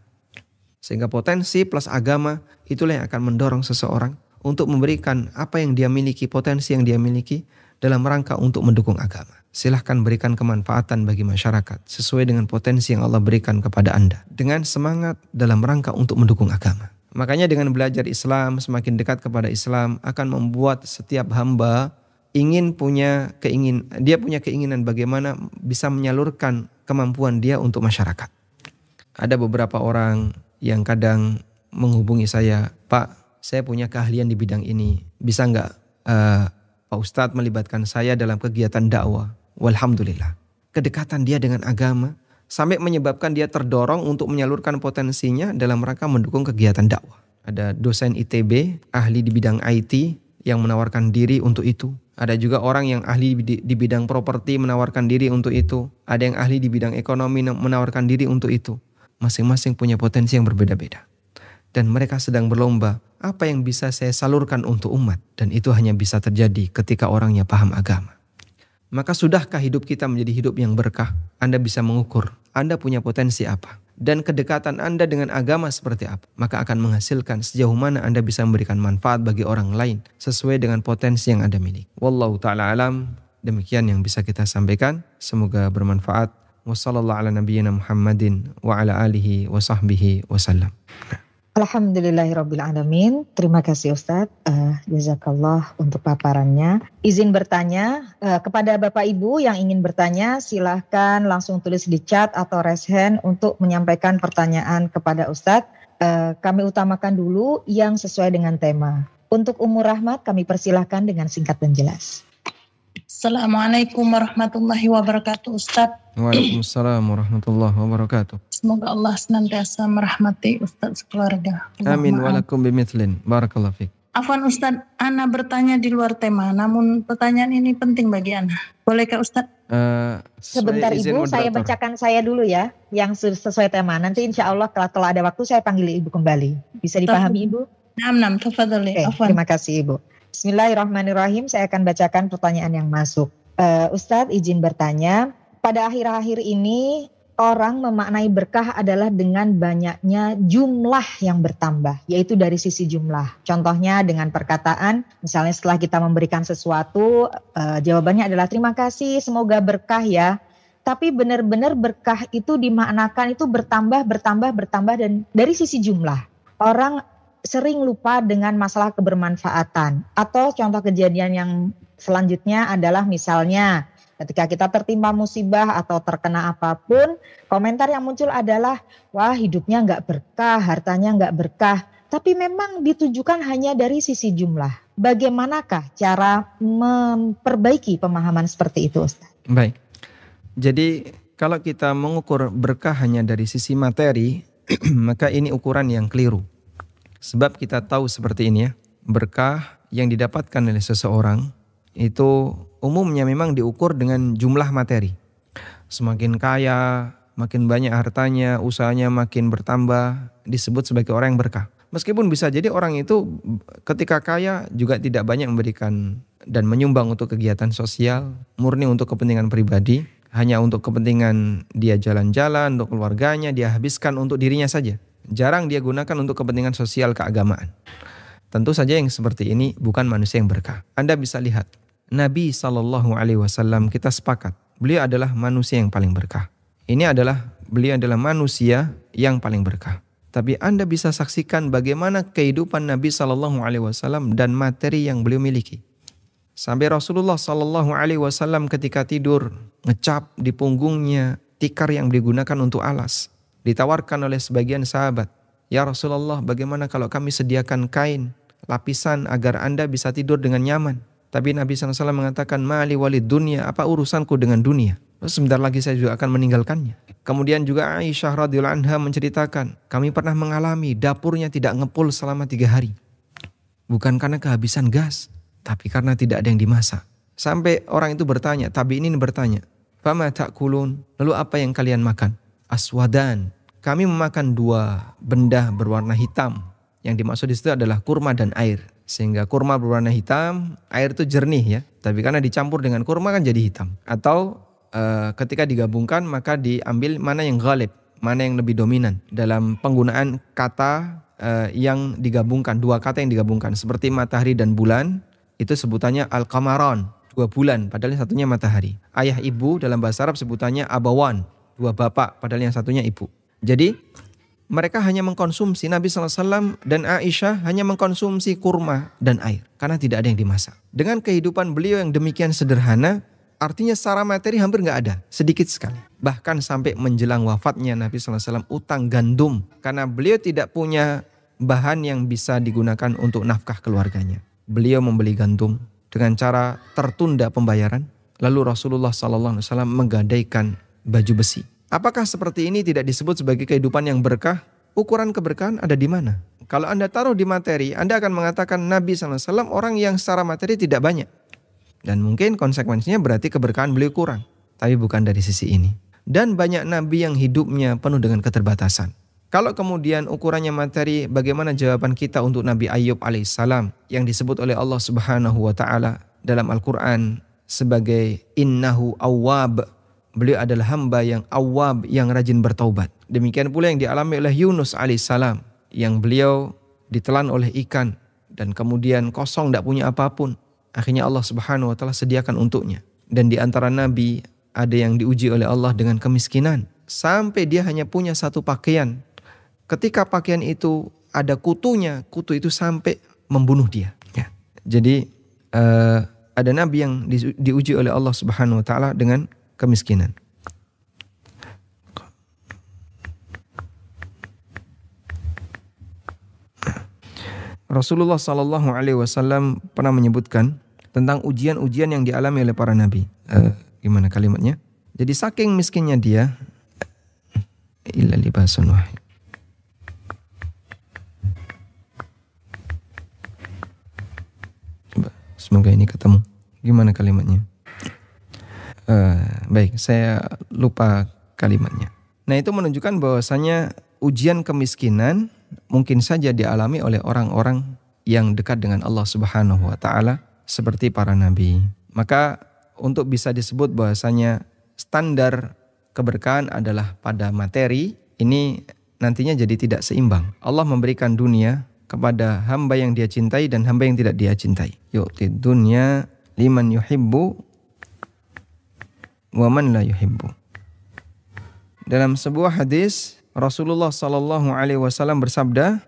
Sehingga potensi plus agama itulah yang akan mendorong seseorang untuk memberikan apa yang dia miliki, potensi yang dia miliki dalam rangka untuk mendukung agama silahkan berikan kemanfaatan bagi masyarakat sesuai dengan potensi yang Allah berikan kepada Anda dengan semangat dalam rangka untuk mendukung agama. Makanya dengan belajar Islam semakin dekat kepada Islam akan membuat setiap hamba ingin punya keingin dia punya keinginan bagaimana bisa menyalurkan kemampuan dia untuk masyarakat. Ada beberapa orang yang kadang menghubungi saya, Pak, saya punya keahlian di bidang ini, bisa nggak uh, Pak Ustadz melibatkan saya dalam kegiatan dakwah? Walhamdulillah. Kedekatan dia dengan agama sampai menyebabkan dia terdorong untuk menyalurkan potensinya dalam rangka mendukung kegiatan dakwah. Ada dosen ITB, ahli di bidang IT yang menawarkan diri untuk itu. Ada juga orang yang ahli di bidang properti menawarkan diri untuk itu. Ada yang ahli di bidang ekonomi menawarkan diri untuk itu. Masing-masing punya potensi yang berbeda-beda. Dan mereka sedang berlomba, apa yang bisa saya salurkan untuk umat? Dan itu hanya bisa terjadi ketika orangnya paham agama. Maka sudahkah hidup kita menjadi hidup yang berkah? Anda bisa mengukur Anda punya potensi apa dan kedekatan Anda dengan agama seperti apa. Maka akan menghasilkan sejauh mana Anda bisa memberikan manfaat bagi orang lain sesuai dengan potensi yang Anda miliki. Wallahu taala alam. Demikian yang bisa kita sampaikan. Semoga bermanfaat. Wassalamualaikum warahmatullahi wabarakatuh. Alhamdulillahirrabbilalamin. Terima kasih Ustadz. Uh, jazakallah untuk paparannya. Izin bertanya uh, kepada Bapak Ibu yang ingin bertanya silahkan langsung tulis di chat atau raise hand untuk menyampaikan pertanyaan kepada Ustadz. Uh, kami utamakan dulu yang sesuai dengan tema. Untuk umur rahmat kami persilahkan dengan singkat dan jelas. Assalamualaikum warahmatullahi wabarakatuh Ustaz. Waalaikumsalam warahmatullahi wabarakatuh. Semoga Allah senantiasa merahmati Ustaz sekeluarga. Amin walakum bimithlin. Barakallahu fiik. Afwan Ustaz, Ana bertanya di luar tema, namun pertanyaan ini penting bagi Ana. Bolehkah Ustaz? Uh, Sebentar Ibu, saya bacakan saya dulu ya, yang sesuai tema. Nanti insya Allah kalau telah ada waktu saya panggil Ibu kembali. Bisa dipahami Ibu? Nam, nam, tafadhali. Okay, terima kasih Ibu. Bismillahirrahmanirrahim. Saya akan bacakan pertanyaan yang masuk. Uh, Ustadz izin bertanya, pada akhir-akhir ini orang memaknai berkah adalah dengan banyaknya jumlah yang bertambah, yaitu dari sisi jumlah. Contohnya dengan perkataan, misalnya setelah kita memberikan sesuatu, uh, jawabannya adalah terima kasih, semoga berkah ya. Tapi benar-benar berkah itu dimaknakan itu bertambah, bertambah, bertambah dan dari sisi jumlah. Orang sering lupa dengan masalah kebermanfaatan. Atau contoh kejadian yang selanjutnya adalah misalnya ketika kita tertimpa musibah atau terkena apa pun, komentar yang muncul adalah, wah hidupnya nggak berkah, hartanya nggak berkah. Tapi memang ditujukan hanya dari sisi jumlah. Bagaimanakah cara memperbaiki pemahaman seperti itu Ustaz? Baik, jadi kalau kita mengukur berkah hanya dari sisi materi, maka ini ukuran yang keliru. Sebab kita tahu seperti ini ya, berkah yang didapatkan oleh seseorang itu umumnya memang diukur dengan jumlah materi. Semakin kaya, makin banyak hartanya, usahanya makin bertambah, disebut sebagai orang yang berkah. Meskipun bisa jadi orang itu ketika kaya juga tidak banyak memberikan dan menyumbang untuk kegiatan sosial, murni untuk kepentingan pribadi, hanya untuk kepentingan dia jalan-jalan, untuk keluarganya, dia habiskan untuk dirinya saja jarang dia gunakan untuk kepentingan sosial keagamaan. Tentu saja yang seperti ini bukan manusia yang berkah. Anda bisa lihat Nabi Shallallahu Alaihi Wasallam kita sepakat beliau adalah manusia yang paling berkah. Ini adalah beliau adalah manusia yang paling berkah. Tapi Anda bisa saksikan bagaimana kehidupan Nabi Shallallahu Alaihi Wasallam dan materi yang beliau miliki. Sampai Rasulullah Shallallahu Alaihi Wasallam ketika tidur ngecap di punggungnya tikar yang digunakan untuk alas ditawarkan oleh sebagian sahabat, "Ya Rasulullah, bagaimana kalau kami sediakan kain, lapisan agar Anda bisa tidur dengan nyaman?" Tapi Nabi SAW mengatakan, "Mali walid dunia, apa urusanku dengan dunia?" Sebentar lagi saya juga akan meninggalkannya. Kemudian juga Aisyah radhiyallahu anha menceritakan, kami pernah mengalami dapurnya tidak ngepul selama tiga hari. Bukan karena kehabisan gas, tapi karena tidak ada yang dimasak. Sampai orang itu bertanya, tabi ini bertanya, Fama tak kulun, lalu apa yang kalian makan? Aswadan, kami memakan dua benda berwarna hitam. Yang dimaksud di situ adalah kurma dan air. Sehingga kurma berwarna hitam, air itu jernih ya. Tapi karena dicampur dengan kurma kan jadi hitam. Atau e, ketika digabungkan maka diambil mana yang ghalib, mana yang lebih dominan dalam penggunaan kata e, yang digabungkan, dua kata yang digabungkan. Seperti matahari dan bulan, itu sebutannya al-qamaron, dua bulan, padahal yang satunya matahari. Ayah ibu dalam bahasa Arab sebutannya abawan, dua bapak, padahal yang satunya ibu. Jadi mereka hanya mengkonsumsi Nabi SAW dan Aisyah hanya mengkonsumsi kurma dan air karena tidak ada yang dimasak. Dengan kehidupan beliau yang demikian sederhana, artinya secara materi hampir nggak ada, sedikit sekali. Bahkan sampai menjelang wafatnya Nabi SAW utang gandum karena beliau tidak punya bahan yang bisa digunakan untuk nafkah keluarganya. Beliau membeli gandum dengan cara tertunda pembayaran. Lalu Rasulullah SAW menggadaikan baju besi Apakah seperti ini tidak disebut sebagai kehidupan yang berkah? Ukuran keberkahan ada di mana? Kalau Anda taruh di materi, Anda akan mengatakan Nabi SAW orang yang secara materi tidak banyak. Dan mungkin konsekuensinya berarti keberkahan beliau kurang. Tapi bukan dari sisi ini. Dan banyak Nabi yang hidupnya penuh dengan keterbatasan. Kalau kemudian ukurannya materi, bagaimana jawaban kita untuk Nabi Ayub alaihissalam yang disebut oleh Allah Subhanahu wa taala dalam Al-Qur'an sebagai innahu awwab Beliau adalah hamba yang awab, yang rajin bertaubat. Demikian pula yang dialami oleh Yunus alaihissalam, yang beliau ditelan oleh ikan dan kemudian kosong tidak punya apa pun. Akhirnya Allah Subhanahu wa taala sediakan untuknya. Dan di antara nabi ada yang diuji oleh Allah dengan kemiskinan sampai dia hanya punya satu pakaian. Ketika pakaian itu ada kutunya, kutu itu sampai membunuh dia. Ya. Jadi uh, ada nabi yang di, diuji oleh Allah Subhanahu wa taala dengan kemiskinan. Rasulullah Sallallahu Alaihi Wasallam pernah menyebutkan tentang ujian-ujian yang dialami oleh para nabi. Uh, gimana kalimatnya? Jadi saking miskinnya dia, illa wahid. Semoga ini ketemu. Gimana kalimatnya? Uh, baik, saya lupa kalimatnya. Nah itu menunjukkan bahwasanya ujian kemiskinan mungkin saja dialami oleh orang-orang yang dekat dengan Allah Subhanahu wa taala seperti para nabi. Maka untuk bisa disebut bahwasanya standar keberkahan adalah pada materi, ini nantinya jadi tidak seimbang. Allah memberikan dunia kepada hamba yang dia cintai dan hamba yang tidak dia cintai. Yu'ti dunya liman yuhibbu wa man la yuhibbu. Dalam sebuah hadis Rasulullah sallallahu alaihi wasallam bersabda,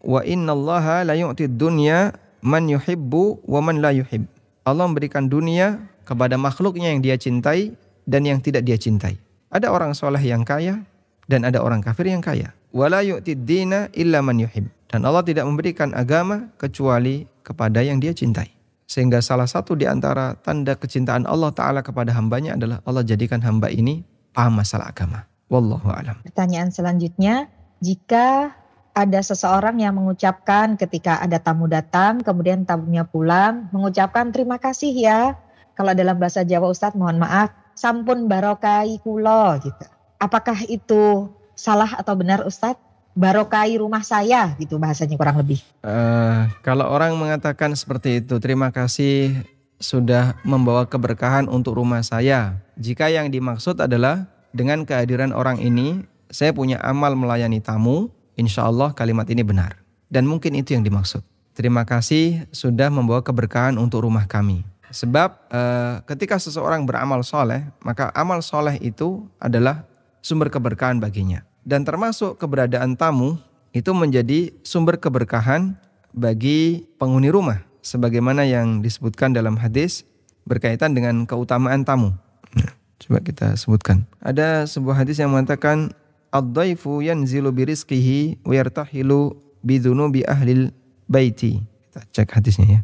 "Wa innallaha la yu'ti dunya man yuhibbu wa man la yuhib." Allah memberikan dunia kepada makhluknya yang dia cintai dan yang tidak dia cintai. Ada orang soleh yang kaya dan ada orang kafir yang kaya. Wala yu'tid dina illa man yuhib. Dan Allah tidak memberikan agama kecuali kepada yang dia cintai. Sehingga salah satu di antara tanda kecintaan Allah Ta'ala kepada hambanya adalah Allah jadikan hamba ini paham masalah agama. Wallahu alam. Pertanyaan selanjutnya, jika ada seseorang yang mengucapkan ketika ada tamu datang, kemudian tamunya pulang, mengucapkan terima kasih ya. Kalau dalam bahasa Jawa Ustadz mohon maaf, sampun barokai kulo gitu. Apakah itu salah atau benar Ustadz? Barokai rumah saya gitu bahasanya kurang lebih. Uh, kalau orang mengatakan seperti itu, terima kasih sudah membawa keberkahan untuk rumah saya. Jika yang dimaksud adalah dengan kehadiran orang ini, saya punya amal melayani tamu, insya Allah kalimat ini benar. Dan mungkin itu yang dimaksud. Terima kasih sudah membawa keberkahan untuk rumah kami. Sebab uh, ketika seseorang beramal soleh, maka amal soleh itu adalah sumber keberkahan baginya. Dan termasuk keberadaan tamu itu menjadi sumber keberkahan bagi penghuni rumah. Sebagaimana yang disebutkan dalam hadis berkaitan dengan keutamaan tamu. Nah, coba kita sebutkan. Ada sebuah hadis yang mengatakan Ad-daifu yanzilu birizkihi wa yartahilu bidunubi ahlil baiti. Kita cek hadisnya ya.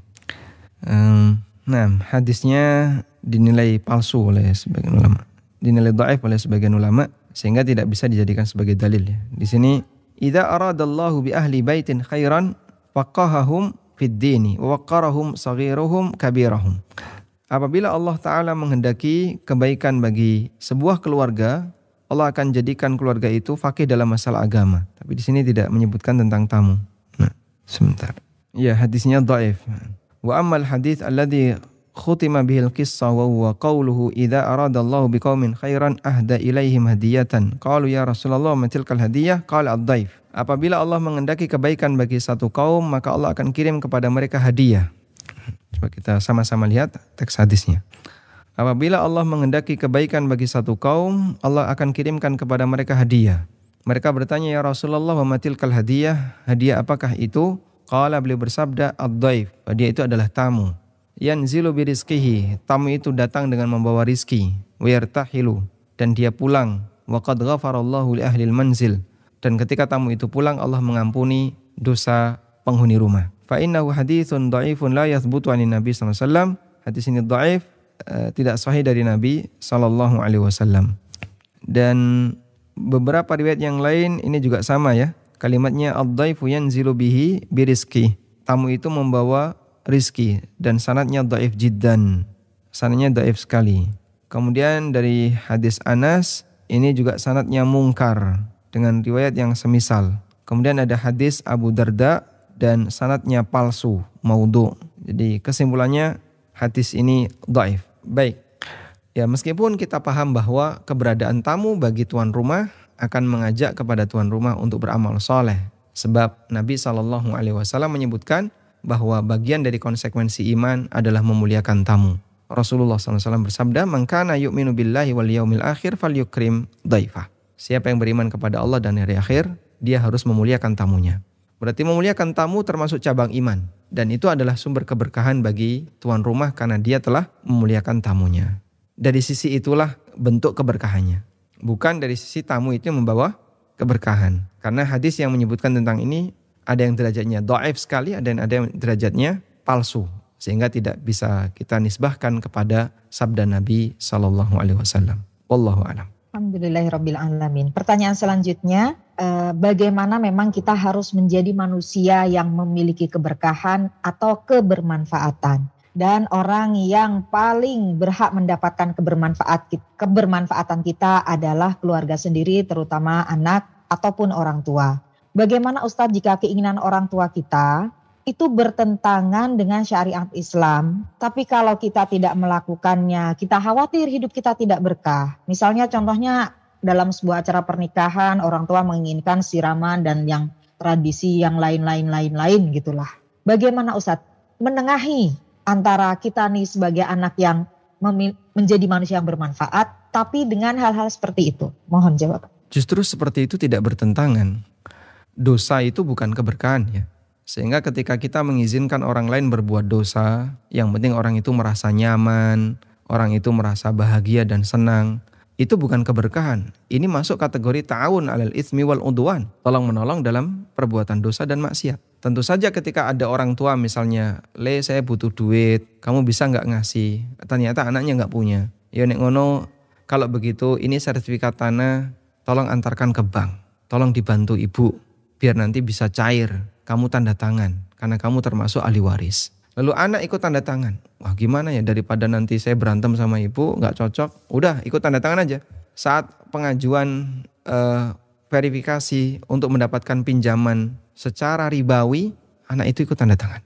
Nah, hadisnya dinilai palsu oleh sebagian ulama. Dinilai dhaif oleh sebagian ulama sehingga tidak bisa dijadikan sebagai dalil ya. Di sini idza aradallahu bi ahli baitin khairan faqahahum fid dini wa waqarahum saghiruhum kabirahum. Apabila Allah taala menghendaki kebaikan bagi sebuah keluarga, Allah akan jadikan keluarga itu fakih dalam masalah agama. Tapi di sini tidak menyebutkan tentang tamu. Nah, sebentar. Ya, hadisnya dhaif. Wa ammal hadith alladhi khutima bihil qissa wa huwa qawluhu idza aradallahu biqaumin khairan ahda ilaihim hadiyatan. Qalu ya Rasulullah ma tilkal hadiyah? Qala ad-daif. Apabila Allah mengendaki kebaikan bagi satu kaum, maka Allah akan kirim kepada mereka hadiah. Coba kita sama-sama lihat teks hadisnya. Apabila Allah mengendaki kebaikan bagi satu kaum, Allah akan kirimkan kepada mereka hadiah. Mereka bertanya, Ya Rasulullah, wa matilkal hadiah? Hadiah apakah itu? Qala beliau bersabda ad-daif. Dia itu adalah tamu. Yanzilu birizkihi. Tamu itu datang dengan membawa rizki. Wayartahilu. Dan dia pulang. Wa qad ghafarallahu li ahlil manzil. Dan ketika tamu itu pulang Allah mengampuni dosa penghuni rumah. Fa innahu hadithun dhaifun la yathbutu anin Nabi SAW. Hadis ini dhaif uh, tidak sahih dari Nabi sallallahu alaihi wasallam. Dan beberapa riwayat yang lain ini juga sama ya. Kalimatnya ad-dhaifu yanzilu bihi birizki. Tamu itu membawa rizki dan sanatnya dhaif jiddan. Sanatnya dhaif sekali. Kemudian dari hadis Anas ini juga sanatnya mungkar dengan riwayat yang semisal. Kemudian ada hadis Abu Darda dan sanatnya palsu, maudhu. Jadi kesimpulannya hadis ini dhaif. Baik. Ya meskipun kita paham bahwa keberadaan tamu bagi tuan rumah akan mengajak kepada tuan rumah untuk beramal soleh. Sebab Nabi Shallallahu Alaihi Wasallam menyebutkan bahwa bagian dari konsekuensi iman adalah memuliakan tamu. Rasulullah SAW bersabda, "Mangkana yu'minu billahi wal yaumil akhir fal yukrim daifah." Siapa yang beriman kepada Allah dan hari akhir, dia harus memuliakan tamunya. Berarti memuliakan tamu termasuk cabang iman. Dan itu adalah sumber keberkahan bagi tuan rumah karena dia telah memuliakan tamunya. Dari sisi itulah bentuk keberkahannya bukan dari sisi tamu itu membawa keberkahan. Karena hadis yang menyebutkan tentang ini ada yang derajatnya doaif sekali, ada yang ada yang derajatnya palsu. sehingga tidak bisa kita nisbahkan kepada sabda Nabi Shallallahu Alaihi Wasallam. Wallahu a'lam. Pertanyaan selanjutnya, eh, bagaimana memang kita harus menjadi manusia yang memiliki keberkahan atau kebermanfaatan? Dan orang yang paling berhak mendapatkan kebermanfaat kebermanfaatan kita adalah keluarga sendiri, terutama anak ataupun orang tua. Bagaimana Ustadz jika keinginan orang tua kita itu bertentangan dengan syariat Islam. Tapi kalau kita tidak melakukannya, kita khawatir hidup kita tidak berkah. Misalnya contohnya dalam sebuah acara pernikahan, orang tua menginginkan siraman dan yang tradisi yang lain-lain lain-lain gitulah. Bagaimana Ustadz menengahi antara kita nih sebagai anak yang menjadi manusia yang bermanfaat, tapi dengan hal-hal seperti itu? Mohon jawab. Justru seperti itu tidak bertentangan. Dosa itu bukan keberkahan ya sehingga ketika kita mengizinkan orang lain berbuat dosa, yang penting orang itu merasa nyaman, orang itu merasa bahagia dan senang, itu bukan keberkahan. Ini masuk kategori ta'awun alal itsmi wal udwan. Tolong menolong dalam perbuatan dosa dan maksiat. Tentu saja ketika ada orang tua misalnya, Le saya butuh duit, kamu bisa nggak ngasih? Ternyata anaknya nggak punya. Ya nek ngono, kalau begitu ini sertifikat tanah, tolong antarkan ke bank. Tolong dibantu ibu, biar nanti bisa cair kamu tanda tangan karena kamu termasuk ahli waris. Lalu anak ikut tanda tangan. Wah gimana ya daripada nanti saya berantem sama ibu nggak cocok. Udah ikut tanda tangan aja. Saat pengajuan uh, verifikasi untuk mendapatkan pinjaman secara ribawi, anak itu ikut tanda tangan.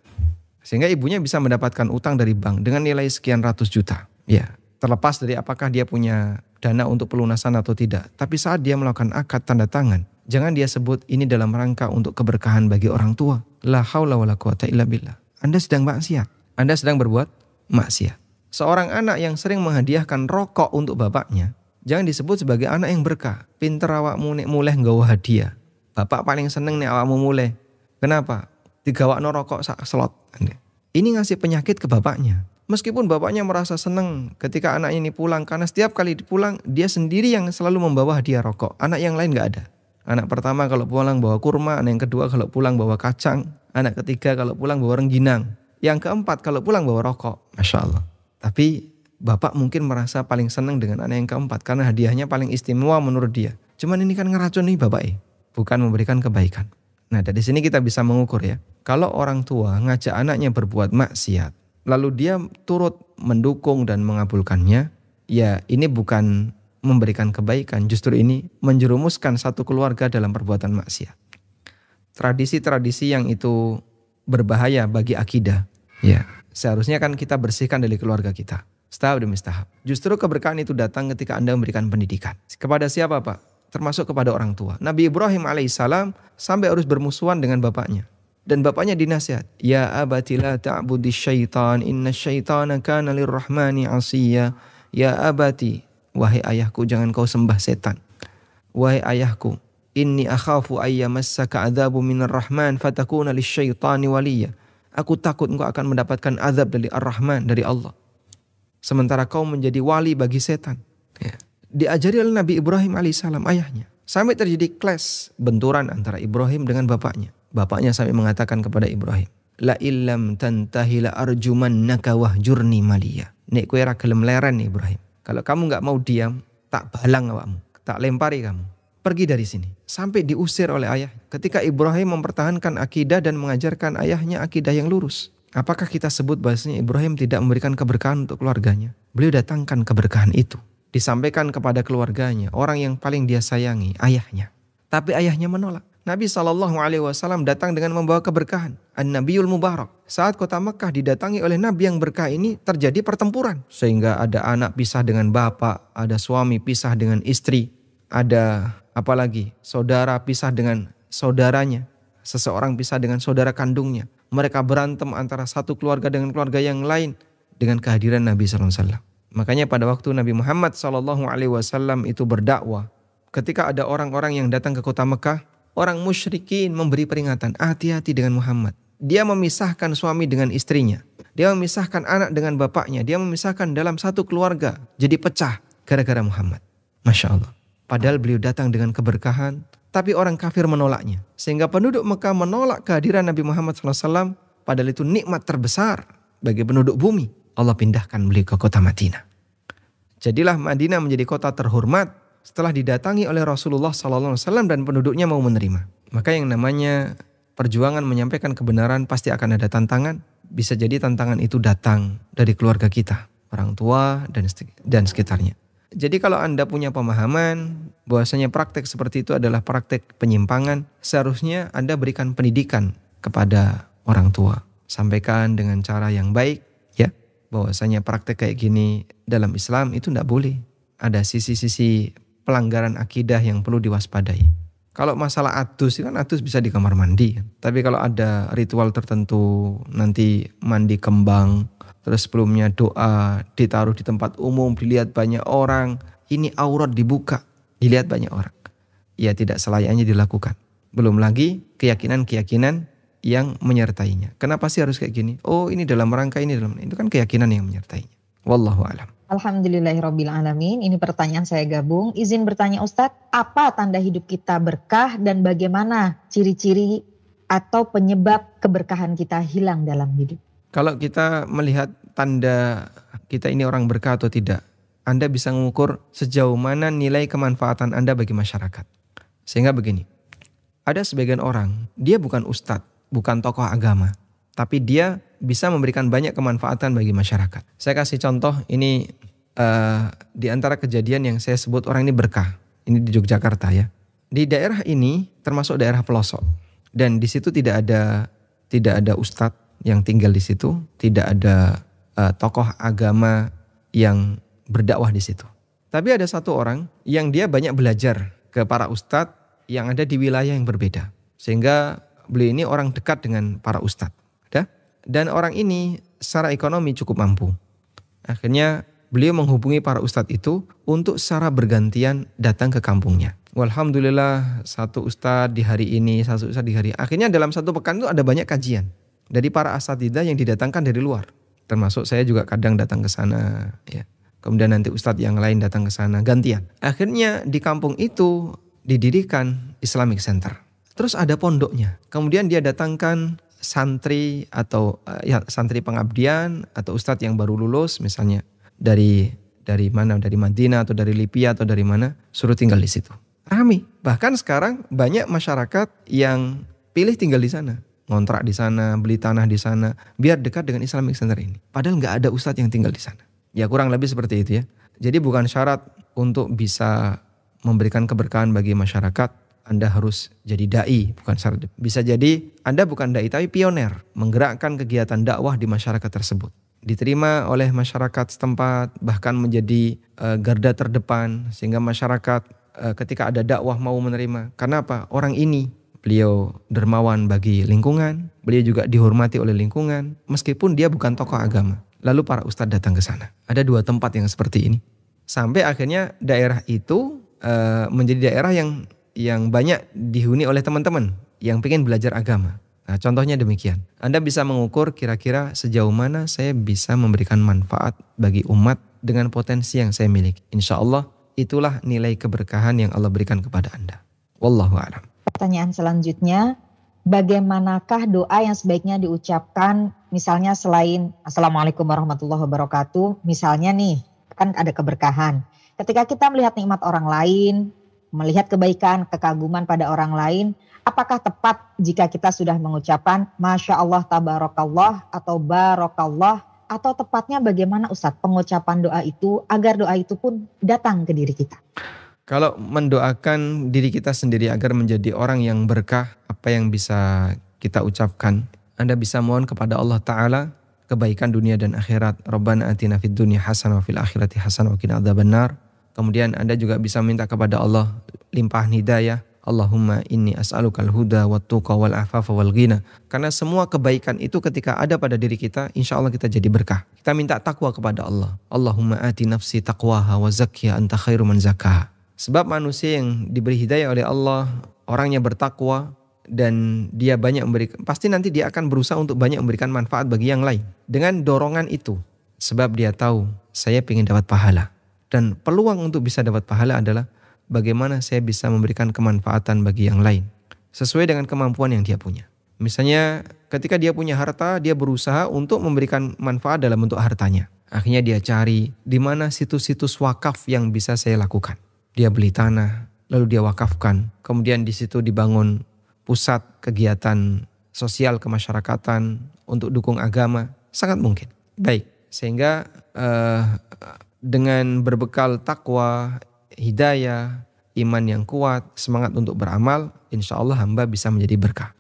Sehingga ibunya bisa mendapatkan utang dari bank dengan nilai sekian ratus juta. Ya, terlepas dari apakah dia punya dana untuk pelunasan atau tidak. Tapi saat dia melakukan akad tanda tangan, jangan dia sebut ini dalam rangka untuk keberkahan bagi orang tua. La haula wala quwata illa billah. Anda sedang maksiat. Anda sedang berbuat maksiat. Seorang anak yang sering menghadiahkan rokok untuk bapaknya, jangan disebut sebagai anak yang berkah. Pinter awakmu nek mulai nggawa hadiah. Bapak paling seneng nek awakmu mulai. Kenapa? Digawakno rokok sak slot. Ini ngasih penyakit ke bapaknya. Meskipun bapaknya merasa senang ketika anaknya ini pulang karena setiap kali pulang dia sendiri yang selalu membawa hadiah rokok. Anak yang lain nggak ada. Anak pertama kalau pulang bawa kurma, anak yang kedua kalau pulang bawa kacang, anak ketiga kalau pulang bawa rengginang, yang keempat kalau pulang bawa rokok. Masya Allah. Tapi bapak mungkin merasa paling senang dengan anak yang keempat karena hadiahnya paling istimewa menurut dia. Cuman ini kan ngeracun nih bapak eh, bukan memberikan kebaikan. Nah dari sini kita bisa mengukur ya. Kalau orang tua ngajak anaknya berbuat maksiat, lalu dia turut mendukung dan mengabulkannya, ya ini bukan memberikan kebaikan, justru ini menjerumuskan satu keluarga dalam perbuatan maksiat. Tradisi-tradisi yang itu berbahaya bagi akidah, ya seharusnya kan kita bersihkan dari keluarga kita. Setahap demi setahap. Justru keberkahan itu datang ketika Anda memberikan pendidikan. Kepada siapa Pak? Termasuk kepada orang tua. Nabi Ibrahim alaihissalam sampai harus bermusuhan dengan bapaknya. Dan bapaknya dinasihat, Ya abati la ta'budi syaitan, inna syaitana kana lirrahmani asiyya. Ya abati, Wahai ayahku jangan kau sembah setan. Wahai ayahku, inni akhafu ayyamassaka adzabu minar rahman fatakuna lisyaitani waliya. Aku takut engkau akan mendapatkan azab dari Ar-Rahman, dari Allah. Sementara kau menjadi wali bagi setan. Ya. Diajari oleh Nabi Ibrahim alaihissalam ayahnya. Sampai terjadi clash, benturan antara Ibrahim dengan bapaknya. Bapaknya sampai mengatakan kepada Ibrahim, La illam tantahi la arjumannaka wahjurni maliya. Nek kue ra gelem leren Ibrahim. Kalau kamu nggak mau diam, tak balang awakmu, tak lempari kamu. Pergi dari sini. Sampai diusir oleh ayah. Ketika Ibrahim mempertahankan akidah dan mengajarkan ayahnya akidah yang lurus. Apakah kita sebut bahasanya Ibrahim tidak memberikan keberkahan untuk keluarganya? Beliau datangkan keberkahan itu. Disampaikan kepada keluarganya, orang yang paling dia sayangi, ayahnya. Tapi ayahnya menolak. Nabi Shallallahu Alaihi Wasallam datang dengan membawa keberkahan. An Nabiul Mubarak. Saat kota Mekah didatangi oleh Nabi yang berkah ini terjadi pertempuran. Sehingga ada anak pisah dengan bapak, ada suami pisah dengan istri, ada apalagi saudara pisah dengan saudaranya, seseorang pisah dengan saudara kandungnya. Mereka berantem antara satu keluarga dengan keluarga yang lain dengan kehadiran Nabi Sallallahu Alaihi Wasallam. Makanya pada waktu Nabi Muhammad Sallallahu Alaihi Wasallam itu berdakwah, ketika ada orang-orang yang datang ke kota Mekah, orang musyrikin memberi peringatan, hati-hati dengan Muhammad. Dia memisahkan suami dengan istrinya. Dia memisahkan anak dengan bapaknya. Dia memisahkan dalam satu keluarga. Jadi pecah gara-gara Muhammad. Masya Allah. Padahal beliau datang dengan keberkahan. Tapi orang kafir menolaknya. Sehingga penduduk Mekah menolak kehadiran Nabi Muhammad SAW. Padahal itu nikmat terbesar bagi penduduk bumi. Allah pindahkan beliau ke kota Madinah. Jadilah Madinah menjadi kota terhormat setelah didatangi oleh Rasulullah SAW dan penduduknya mau menerima. Maka yang namanya perjuangan menyampaikan kebenaran pasti akan ada tantangan. Bisa jadi tantangan itu datang dari keluarga kita, orang tua dan dan sekitarnya. Jadi kalau Anda punya pemahaman bahwasanya praktek seperti itu adalah praktek penyimpangan, seharusnya Anda berikan pendidikan kepada orang tua. Sampaikan dengan cara yang baik ya, bahwasanya praktek kayak gini dalam Islam itu tidak boleh. Ada sisi-sisi pelanggaran akidah yang perlu diwaspadai. Kalau masalah atus kan atus bisa di kamar mandi. Tapi kalau ada ritual tertentu nanti mandi kembang terus sebelumnya doa ditaruh di tempat umum dilihat banyak orang ini aurat dibuka dilihat banyak orang. Ya tidak selayaknya dilakukan. Belum lagi keyakinan-keyakinan yang menyertainya. Kenapa sih harus kayak gini? Oh ini dalam rangka ini dalam itu kan keyakinan yang menyertainya. Wallahu alam Alhamdulillahirrohmanirrohim. Ini pertanyaan saya gabung. Izin bertanya Ustadz, apa tanda hidup kita berkah dan bagaimana ciri-ciri atau penyebab keberkahan kita hilang dalam hidup? Kalau kita melihat tanda kita ini orang berkah atau tidak, Anda bisa mengukur sejauh mana nilai kemanfaatan Anda bagi masyarakat. Sehingga begini, ada sebagian orang, dia bukan ustadz, bukan tokoh agama, tapi dia bisa memberikan banyak kemanfaatan bagi masyarakat. Saya kasih contoh ini uh, di antara kejadian yang saya sebut orang ini berkah. Ini di Yogyakarta ya. Di daerah ini termasuk daerah pelosok dan di situ tidak ada tidak ada ustadz, yang tinggal di situ, tidak ada uh, tokoh agama yang berdakwah di situ. Tapi ada satu orang yang dia banyak belajar ke para ustadz yang ada di wilayah yang berbeda. Sehingga beliau ini orang dekat dengan para ustadz. Dan orang ini secara ekonomi cukup mampu. Akhirnya beliau menghubungi para ustadz itu untuk secara bergantian datang ke kampungnya. Alhamdulillah satu ustadz di hari ini, satu ustadz di hari. Akhirnya dalam satu pekan itu ada banyak kajian dari para asatidah yang didatangkan dari luar. Termasuk saya juga kadang datang ke sana ya. Kemudian nanti ustadz yang lain datang ke sana gantian. Akhirnya di kampung itu didirikan Islamic Center. Terus ada pondoknya. Kemudian dia datangkan santri atau eh, ya santri pengabdian atau ustadz yang baru lulus misalnya dari dari mana dari Madinah atau dari Libya atau dari mana suruh tinggal di situ. Rami. Bahkan sekarang banyak masyarakat yang pilih tinggal di sana ngontrak di sana, beli tanah di sana, biar dekat dengan Islamic Center ini. Padahal nggak ada ustadz yang tinggal di sana. Ya kurang lebih seperti itu ya. Jadi bukan syarat untuk bisa memberikan keberkahan bagi masyarakat, Anda harus jadi dai, bukan syarat. Bisa jadi Anda bukan dai tapi pioner, menggerakkan kegiatan dakwah di masyarakat tersebut. Diterima oleh masyarakat setempat, bahkan menjadi uh, garda terdepan sehingga masyarakat uh, ketika ada dakwah mau menerima. Karena apa? Orang ini beliau dermawan bagi lingkungan, beliau juga dihormati oleh lingkungan, meskipun dia bukan tokoh agama. Lalu para ustadz datang ke sana. Ada dua tempat yang seperti ini. Sampai akhirnya daerah itu uh, menjadi daerah yang yang banyak dihuni oleh teman-teman yang ingin belajar agama. Nah, contohnya demikian. Anda bisa mengukur kira-kira sejauh mana saya bisa memberikan manfaat bagi umat dengan potensi yang saya miliki. Insya Allah itulah nilai keberkahan yang Allah berikan kepada Anda. Wallahu a'lam. Pertanyaan selanjutnya, bagaimanakah doa yang sebaiknya diucapkan misalnya selain Assalamualaikum warahmatullahi wabarakatuh, misalnya nih kan ada keberkahan. Ketika kita melihat nikmat orang lain, melihat kebaikan, kekaguman pada orang lain, apakah tepat jika kita sudah mengucapkan Masya Allah tabarakallah atau barokallah atau tepatnya bagaimana Ustadz pengucapan doa itu agar doa itu pun datang ke diri kita? Kalau mendoakan diri kita sendiri agar menjadi orang yang berkah, apa yang bisa kita ucapkan? Anda bisa mohon kepada Allah Ta'ala kebaikan dunia dan akhirat. Rabbana atina fid dunya hasanah wa fil akhirati hasanah wa qina adzabannar. Kemudian Anda juga bisa minta kepada Allah limpahan hidayah. Allahumma inni as'alukal huda wa tuqa wal afafa wal ghina. Karena semua kebaikan itu ketika ada pada diri kita, insya Allah kita jadi berkah. Kita minta takwa kepada Allah. Allahumma ati nafsi taqwaha wa zakkiha anta khairu man zakkaha. Sebab manusia yang diberi hidayah oleh Allah, orangnya bertakwa dan dia banyak memberikan, pasti nanti dia akan berusaha untuk banyak memberikan manfaat bagi yang lain. Dengan dorongan itu, sebab dia tahu saya ingin dapat pahala. Dan peluang untuk bisa dapat pahala adalah bagaimana saya bisa memberikan kemanfaatan bagi yang lain. Sesuai dengan kemampuan yang dia punya. Misalnya ketika dia punya harta, dia berusaha untuk memberikan manfaat dalam bentuk hartanya. Akhirnya dia cari di mana situs-situs wakaf yang bisa saya lakukan. Dia beli tanah, lalu dia wakafkan. Kemudian di situ dibangun pusat kegiatan sosial kemasyarakatan untuk dukung agama. Sangat mungkin. Baik, sehingga uh, dengan berbekal takwa, hidayah, iman yang kuat, semangat untuk beramal, insya Allah hamba bisa menjadi berkah.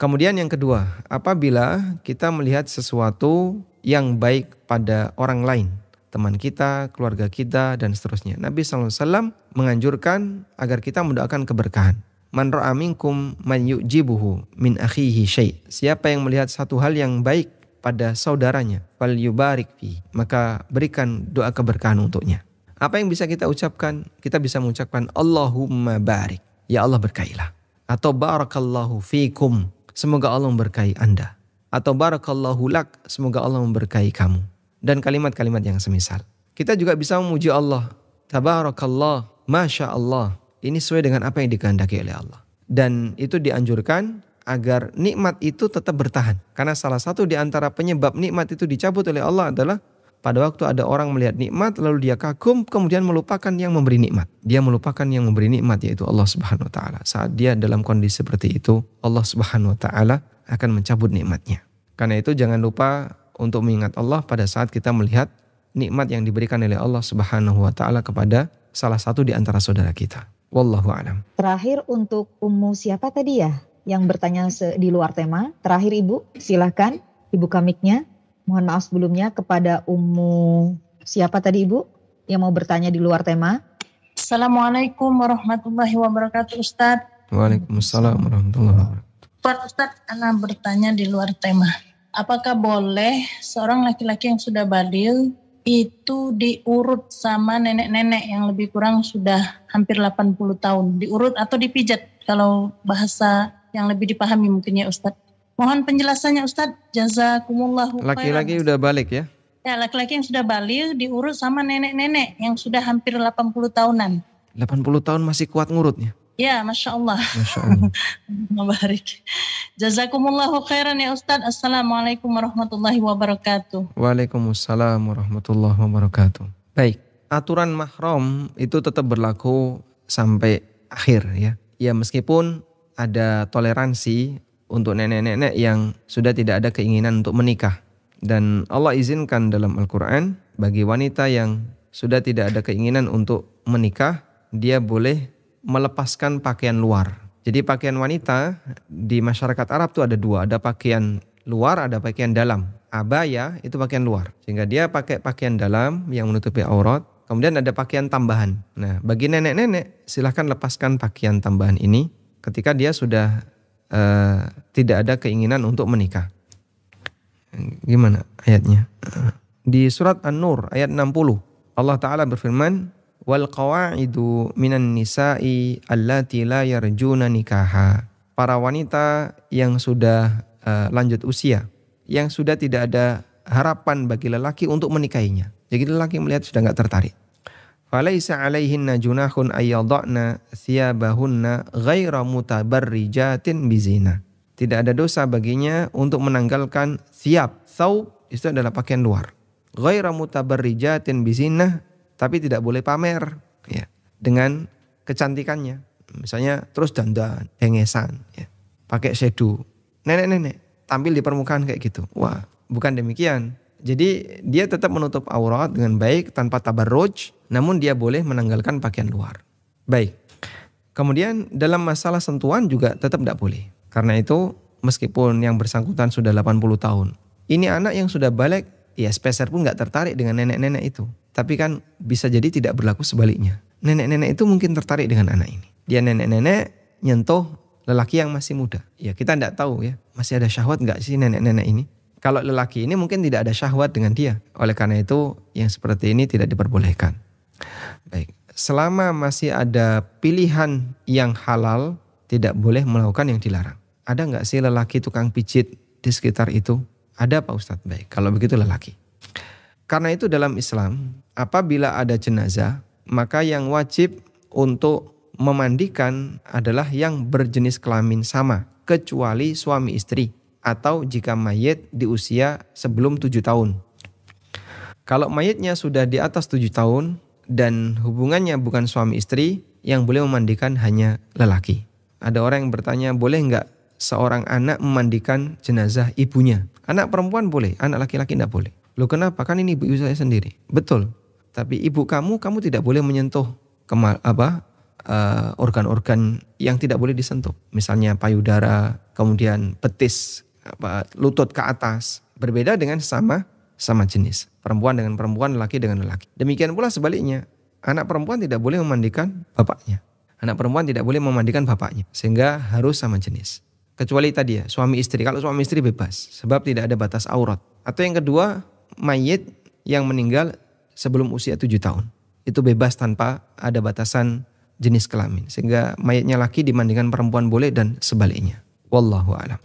Kemudian yang kedua, apabila kita melihat sesuatu yang baik pada orang lain, teman kita, keluarga kita, dan seterusnya. Nabi SAW menganjurkan agar kita mendoakan keberkahan. Man ra'a minkum man yu'jibuhu min akhihi syai. Siapa yang melihat satu hal yang baik pada saudaranya, fal yubarik fi, maka berikan doa keberkahan untuknya. Apa yang bisa kita ucapkan? Kita bisa mengucapkan Allahumma barik. Ya Allah berkailah. Atau barakallahu fikum semoga Allah memberkahi Anda. Atau barakallahu lak, semoga Allah memberkahi kamu. Dan kalimat-kalimat yang semisal. Kita juga bisa memuji Allah. Tabarakallah, Masya Allah. Ini sesuai dengan apa yang dikehendaki oleh Allah. Dan itu dianjurkan agar nikmat itu tetap bertahan. Karena salah satu di antara penyebab nikmat itu dicabut oleh Allah adalah pada waktu ada orang melihat nikmat lalu dia kagum kemudian melupakan yang memberi nikmat. Dia melupakan yang memberi nikmat yaitu Allah Subhanahu wa taala. Saat dia dalam kondisi seperti itu, Allah Subhanahu wa taala akan mencabut nikmatnya. Karena itu jangan lupa untuk mengingat Allah pada saat kita melihat nikmat yang diberikan oleh Allah Subhanahu wa taala kepada salah satu di antara saudara kita. Wallahu alam. Terakhir untuk ummu siapa tadi ya yang bertanya di luar tema? Terakhir Ibu, silahkan Ibu kamiknya. Mohon maaf sebelumnya kepada Ummu siapa tadi Ibu yang mau bertanya di luar tema. Assalamualaikum warahmatullahi wabarakatuh Ustaz. Waalaikumsalam warahmatullahi wabarakatuh. Pak Ustaz, Ana bertanya di luar tema. Apakah boleh seorang laki-laki yang sudah balil itu diurut sama nenek-nenek yang lebih kurang sudah hampir 80 tahun. Diurut atau dipijat kalau bahasa yang lebih dipahami mungkin ya Ustadz. Mohon penjelasannya Ustadz. Jazakumullah. Laki-laki udah balik ya? Ya, laki-laki yang sudah balik diurus sama nenek-nenek yang sudah hampir 80 tahunan. 80 tahun masih kuat ngurutnya? Ya, Masya Allah. Masya Allah. Mabarik. Jazakumullahu khairan ya Ustadz. Assalamualaikum warahmatullahi wabarakatuh. Waalaikumsalam warahmatullahi wabarakatuh. Baik, aturan mahram itu tetap berlaku sampai akhir ya. Ya meskipun ada toleransi untuk nenek-nenek yang sudah tidak ada keinginan untuk menikah. Dan Allah izinkan dalam Al-Quran bagi wanita yang sudah tidak ada keinginan untuk menikah, dia boleh melepaskan pakaian luar. Jadi pakaian wanita di masyarakat Arab itu ada dua, ada pakaian luar, ada pakaian dalam. Abaya itu pakaian luar. Sehingga dia pakai pakaian dalam yang menutupi aurat. Kemudian ada pakaian tambahan. Nah bagi nenek-nenek silahkan lepaskan pakaian tambahan ini ketika dia sudah uh, tidak ada keinginan untuk menikah. Gimana ayatnya? Di surat An-Nur ayat 60 Allah taala berfirman wal qawaidu minan nisa'i allati la yarjuna nikaha. Para wanita yang sudah uh, lanjut usia, yang sudah tidak ada harapan bagi lelaki untuk menikahinya. Jadi lelaki melihat sudah nggak tertarik. Falaisa alaihinna junahun ayyadna thiyabahunna ghaira mutabarrijatin bizina. Tidak ada dosa baginya untuk menanggalkan siap. Thawb itu adalah pakaian luar. Ghaira mutabarrijatin bizina tapi tidak boleh pamer ya dengan kecantikannya. Misalnya terus dandan, hengesan ya. Pakai shadow. Nenek-nenek tampil di permukaan kayak gitu. Wah, bukan demikian. Jadi dia tetap menutup aurat dengan baik tanpa tabarruj, namun dia boleh menanggalkan pakaian luar. Baik. Kemudian dalam masalah sentuhan juga tetap tidak boleh. Karena itu meskipun yang bersangkutan sudah 80 tahun, ini anak yang sudah balik, ya speser pun nggak tertarik dengan nenek-nenek itu. Tapi kan bisa jadi tidak berlaku sebaliknya. Nenek-nenek itu mungkin tertarik dengan anak ini. Dia nenek-nenek nyentuh lelaki yang masih muda. Ya kita tidak tahu ya, masih ada syahwat nggak sih nenek-nenek ini. Kalau lelaki ini mungkin tidak ada syahwat dengan dia. Oleh karena itu yang seperti ini tidak diperbolehkan. Baik, selama masih ada pilihan yang halal, tidak boleh melakukan yang dilarang. Ada nggak sih lelaki tukang pijit di sekitar itu? Ada Pak Ustadz? Baik, kalau begitu lelaki. Karena itu dalam Islam, apabila ada jenazah, maka yang wajib untuk memandikan adalah yang berjenis kelamin sama. kecuali suami istri atau jika mayit di usia sebelum tujuh tahun. Kalau mayitnya sudah di atas tujuh tahun dan hubungannya bukan suami istri, yang boleh memandikan hanya lelaki. Ada orang yang bertanya, boleh nggak seorang anak memandikan jenazah ibunya? Anak perempuan boleh, anak laki-laki tidak boleh. Loh kenapa? Kan ini ibu saya sendiri. Betul. Tapi ibu kamu, kamu tidak boleh menyentuh kemal, apa uh, organ-organ yang tidak boleh disentuh. Misalnya payudara, kemudian petis, apa, lutut ke atas. Berbeda dengan sama sama jenis. Perempuan dengan perempuan, laki dengan laki. Demikian pula sebaliknya. Anak perempuan tidak boleh memandikan bapaknya. Anak perempuan tidak boleh memandikan bapaknya. Sehingga harus sama jenis. Kecuali tadi ya, suami istri. Kalau suami istri bebas. Sebab tidak ada batas aurat. Atau yang kedua, mayit yang meninggal sebelum usia tujuh tahun. Itu bebas tanpa ada batasan jenis kelamin. Sehingga mayatnya laki dimandikan perempuan boleh dan sebaliknya. Wallahu a'lam.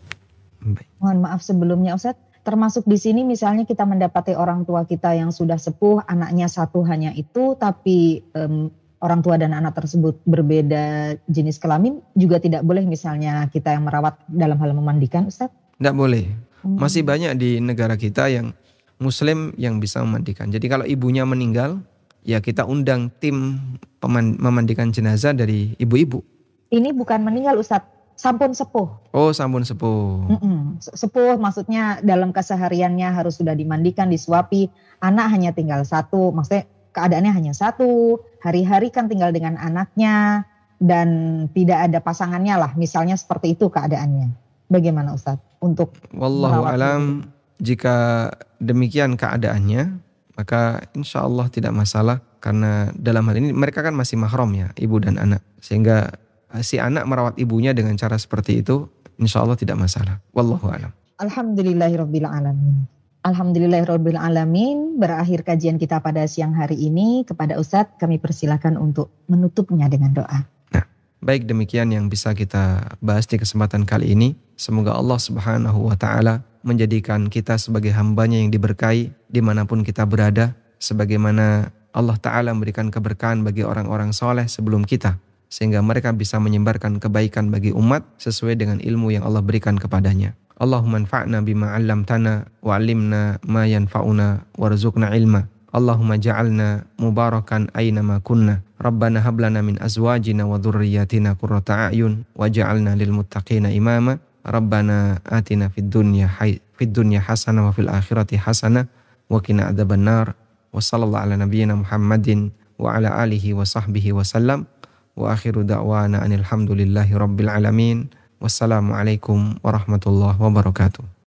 Mohon maaf sebelumnya Ustaz, termasuk di sini misalnya kita mendapati orang tua kita yang sudah sepuh, anaknya satu hanya itu, tapi um, orang tua dan anak tersebut berbeda jenis kelamin, juga tidak boleh misalnya kita yang merawat dalam hal memandikan, Ustaz? Tidak boleh. Hmm. Masih banyak di negara kita yang Muslim yang bisa memandikan. Jadi kalau ibunya meninggal, ya kita undang tim memandikan jenazah dari ibu-ibu. Ini bukan meninggal Ustadz, sampun sepuh. Oh, sampun sepuh. Mm-mm. Sepuh maksudnya dalam kesehariannya harus sudah dimandikan, disuapi. Anak hanya tinggal satu, maksudnya keadaannya hanya satu. Hari-hari kan tinggal dengan anaknya dan tidak ada pasangannya lah. Misalnya seperti itu keadaannya. Bagaimana Ustadz untuk Wallahu alam jika demikian keadaannya maka insya Allah tidak masalah karena dalam hal ini mereka kan masih mahram ya ibu dan anak sehingga si anak merawat ibunya dengan cara seperti itu, insya Allah tidak masalah. Wallahu a'lam. Alhamdulillahirabbil alamin. Alhamdulillahirabbil alamin. Berakhir kajian kita pada siang hari ini kepada Ustadz kami persilakan untuk menutupnya dengan doa. Nah, baik demikian yang bisa kita bahas di kesempatan kali ini. Semoga Allah Subhanahu wa taala menjadikan kita sebagai hambanya yang diberkahi di mana pun kita berada. Sebagaimana Allah Ta'ala memberikan keberkahan bagi orang-orang soleh sebelum kita sehingga mereka bisa menyebarkan kebaikan bagi umat sesuai dengan ilmu yang Allah berikan kepadanya. Allahumma anfa'na bima 'allamtana wa 'allimna ma yanfa'una warzuqna ilma. Allahumma ja'alna mubarakan aina ma kunna. Rabbana hab lana min azwajina wa dhurriyyatina qurrata a'yun waj'alna lil muttaqina imama. Rabbana atina fid dunya fid dunya hasanah wa fil akhirati hasanah wa qina adzabannar. Wa sallallahu ala nabiyyina Muhammadin wa ala alihi wa sahbihi wa sallam. Wa akhiru da'wana anilhamdulillahi rabbil alamin. Wassalamualaikum warahmatullahi wabarakatuh.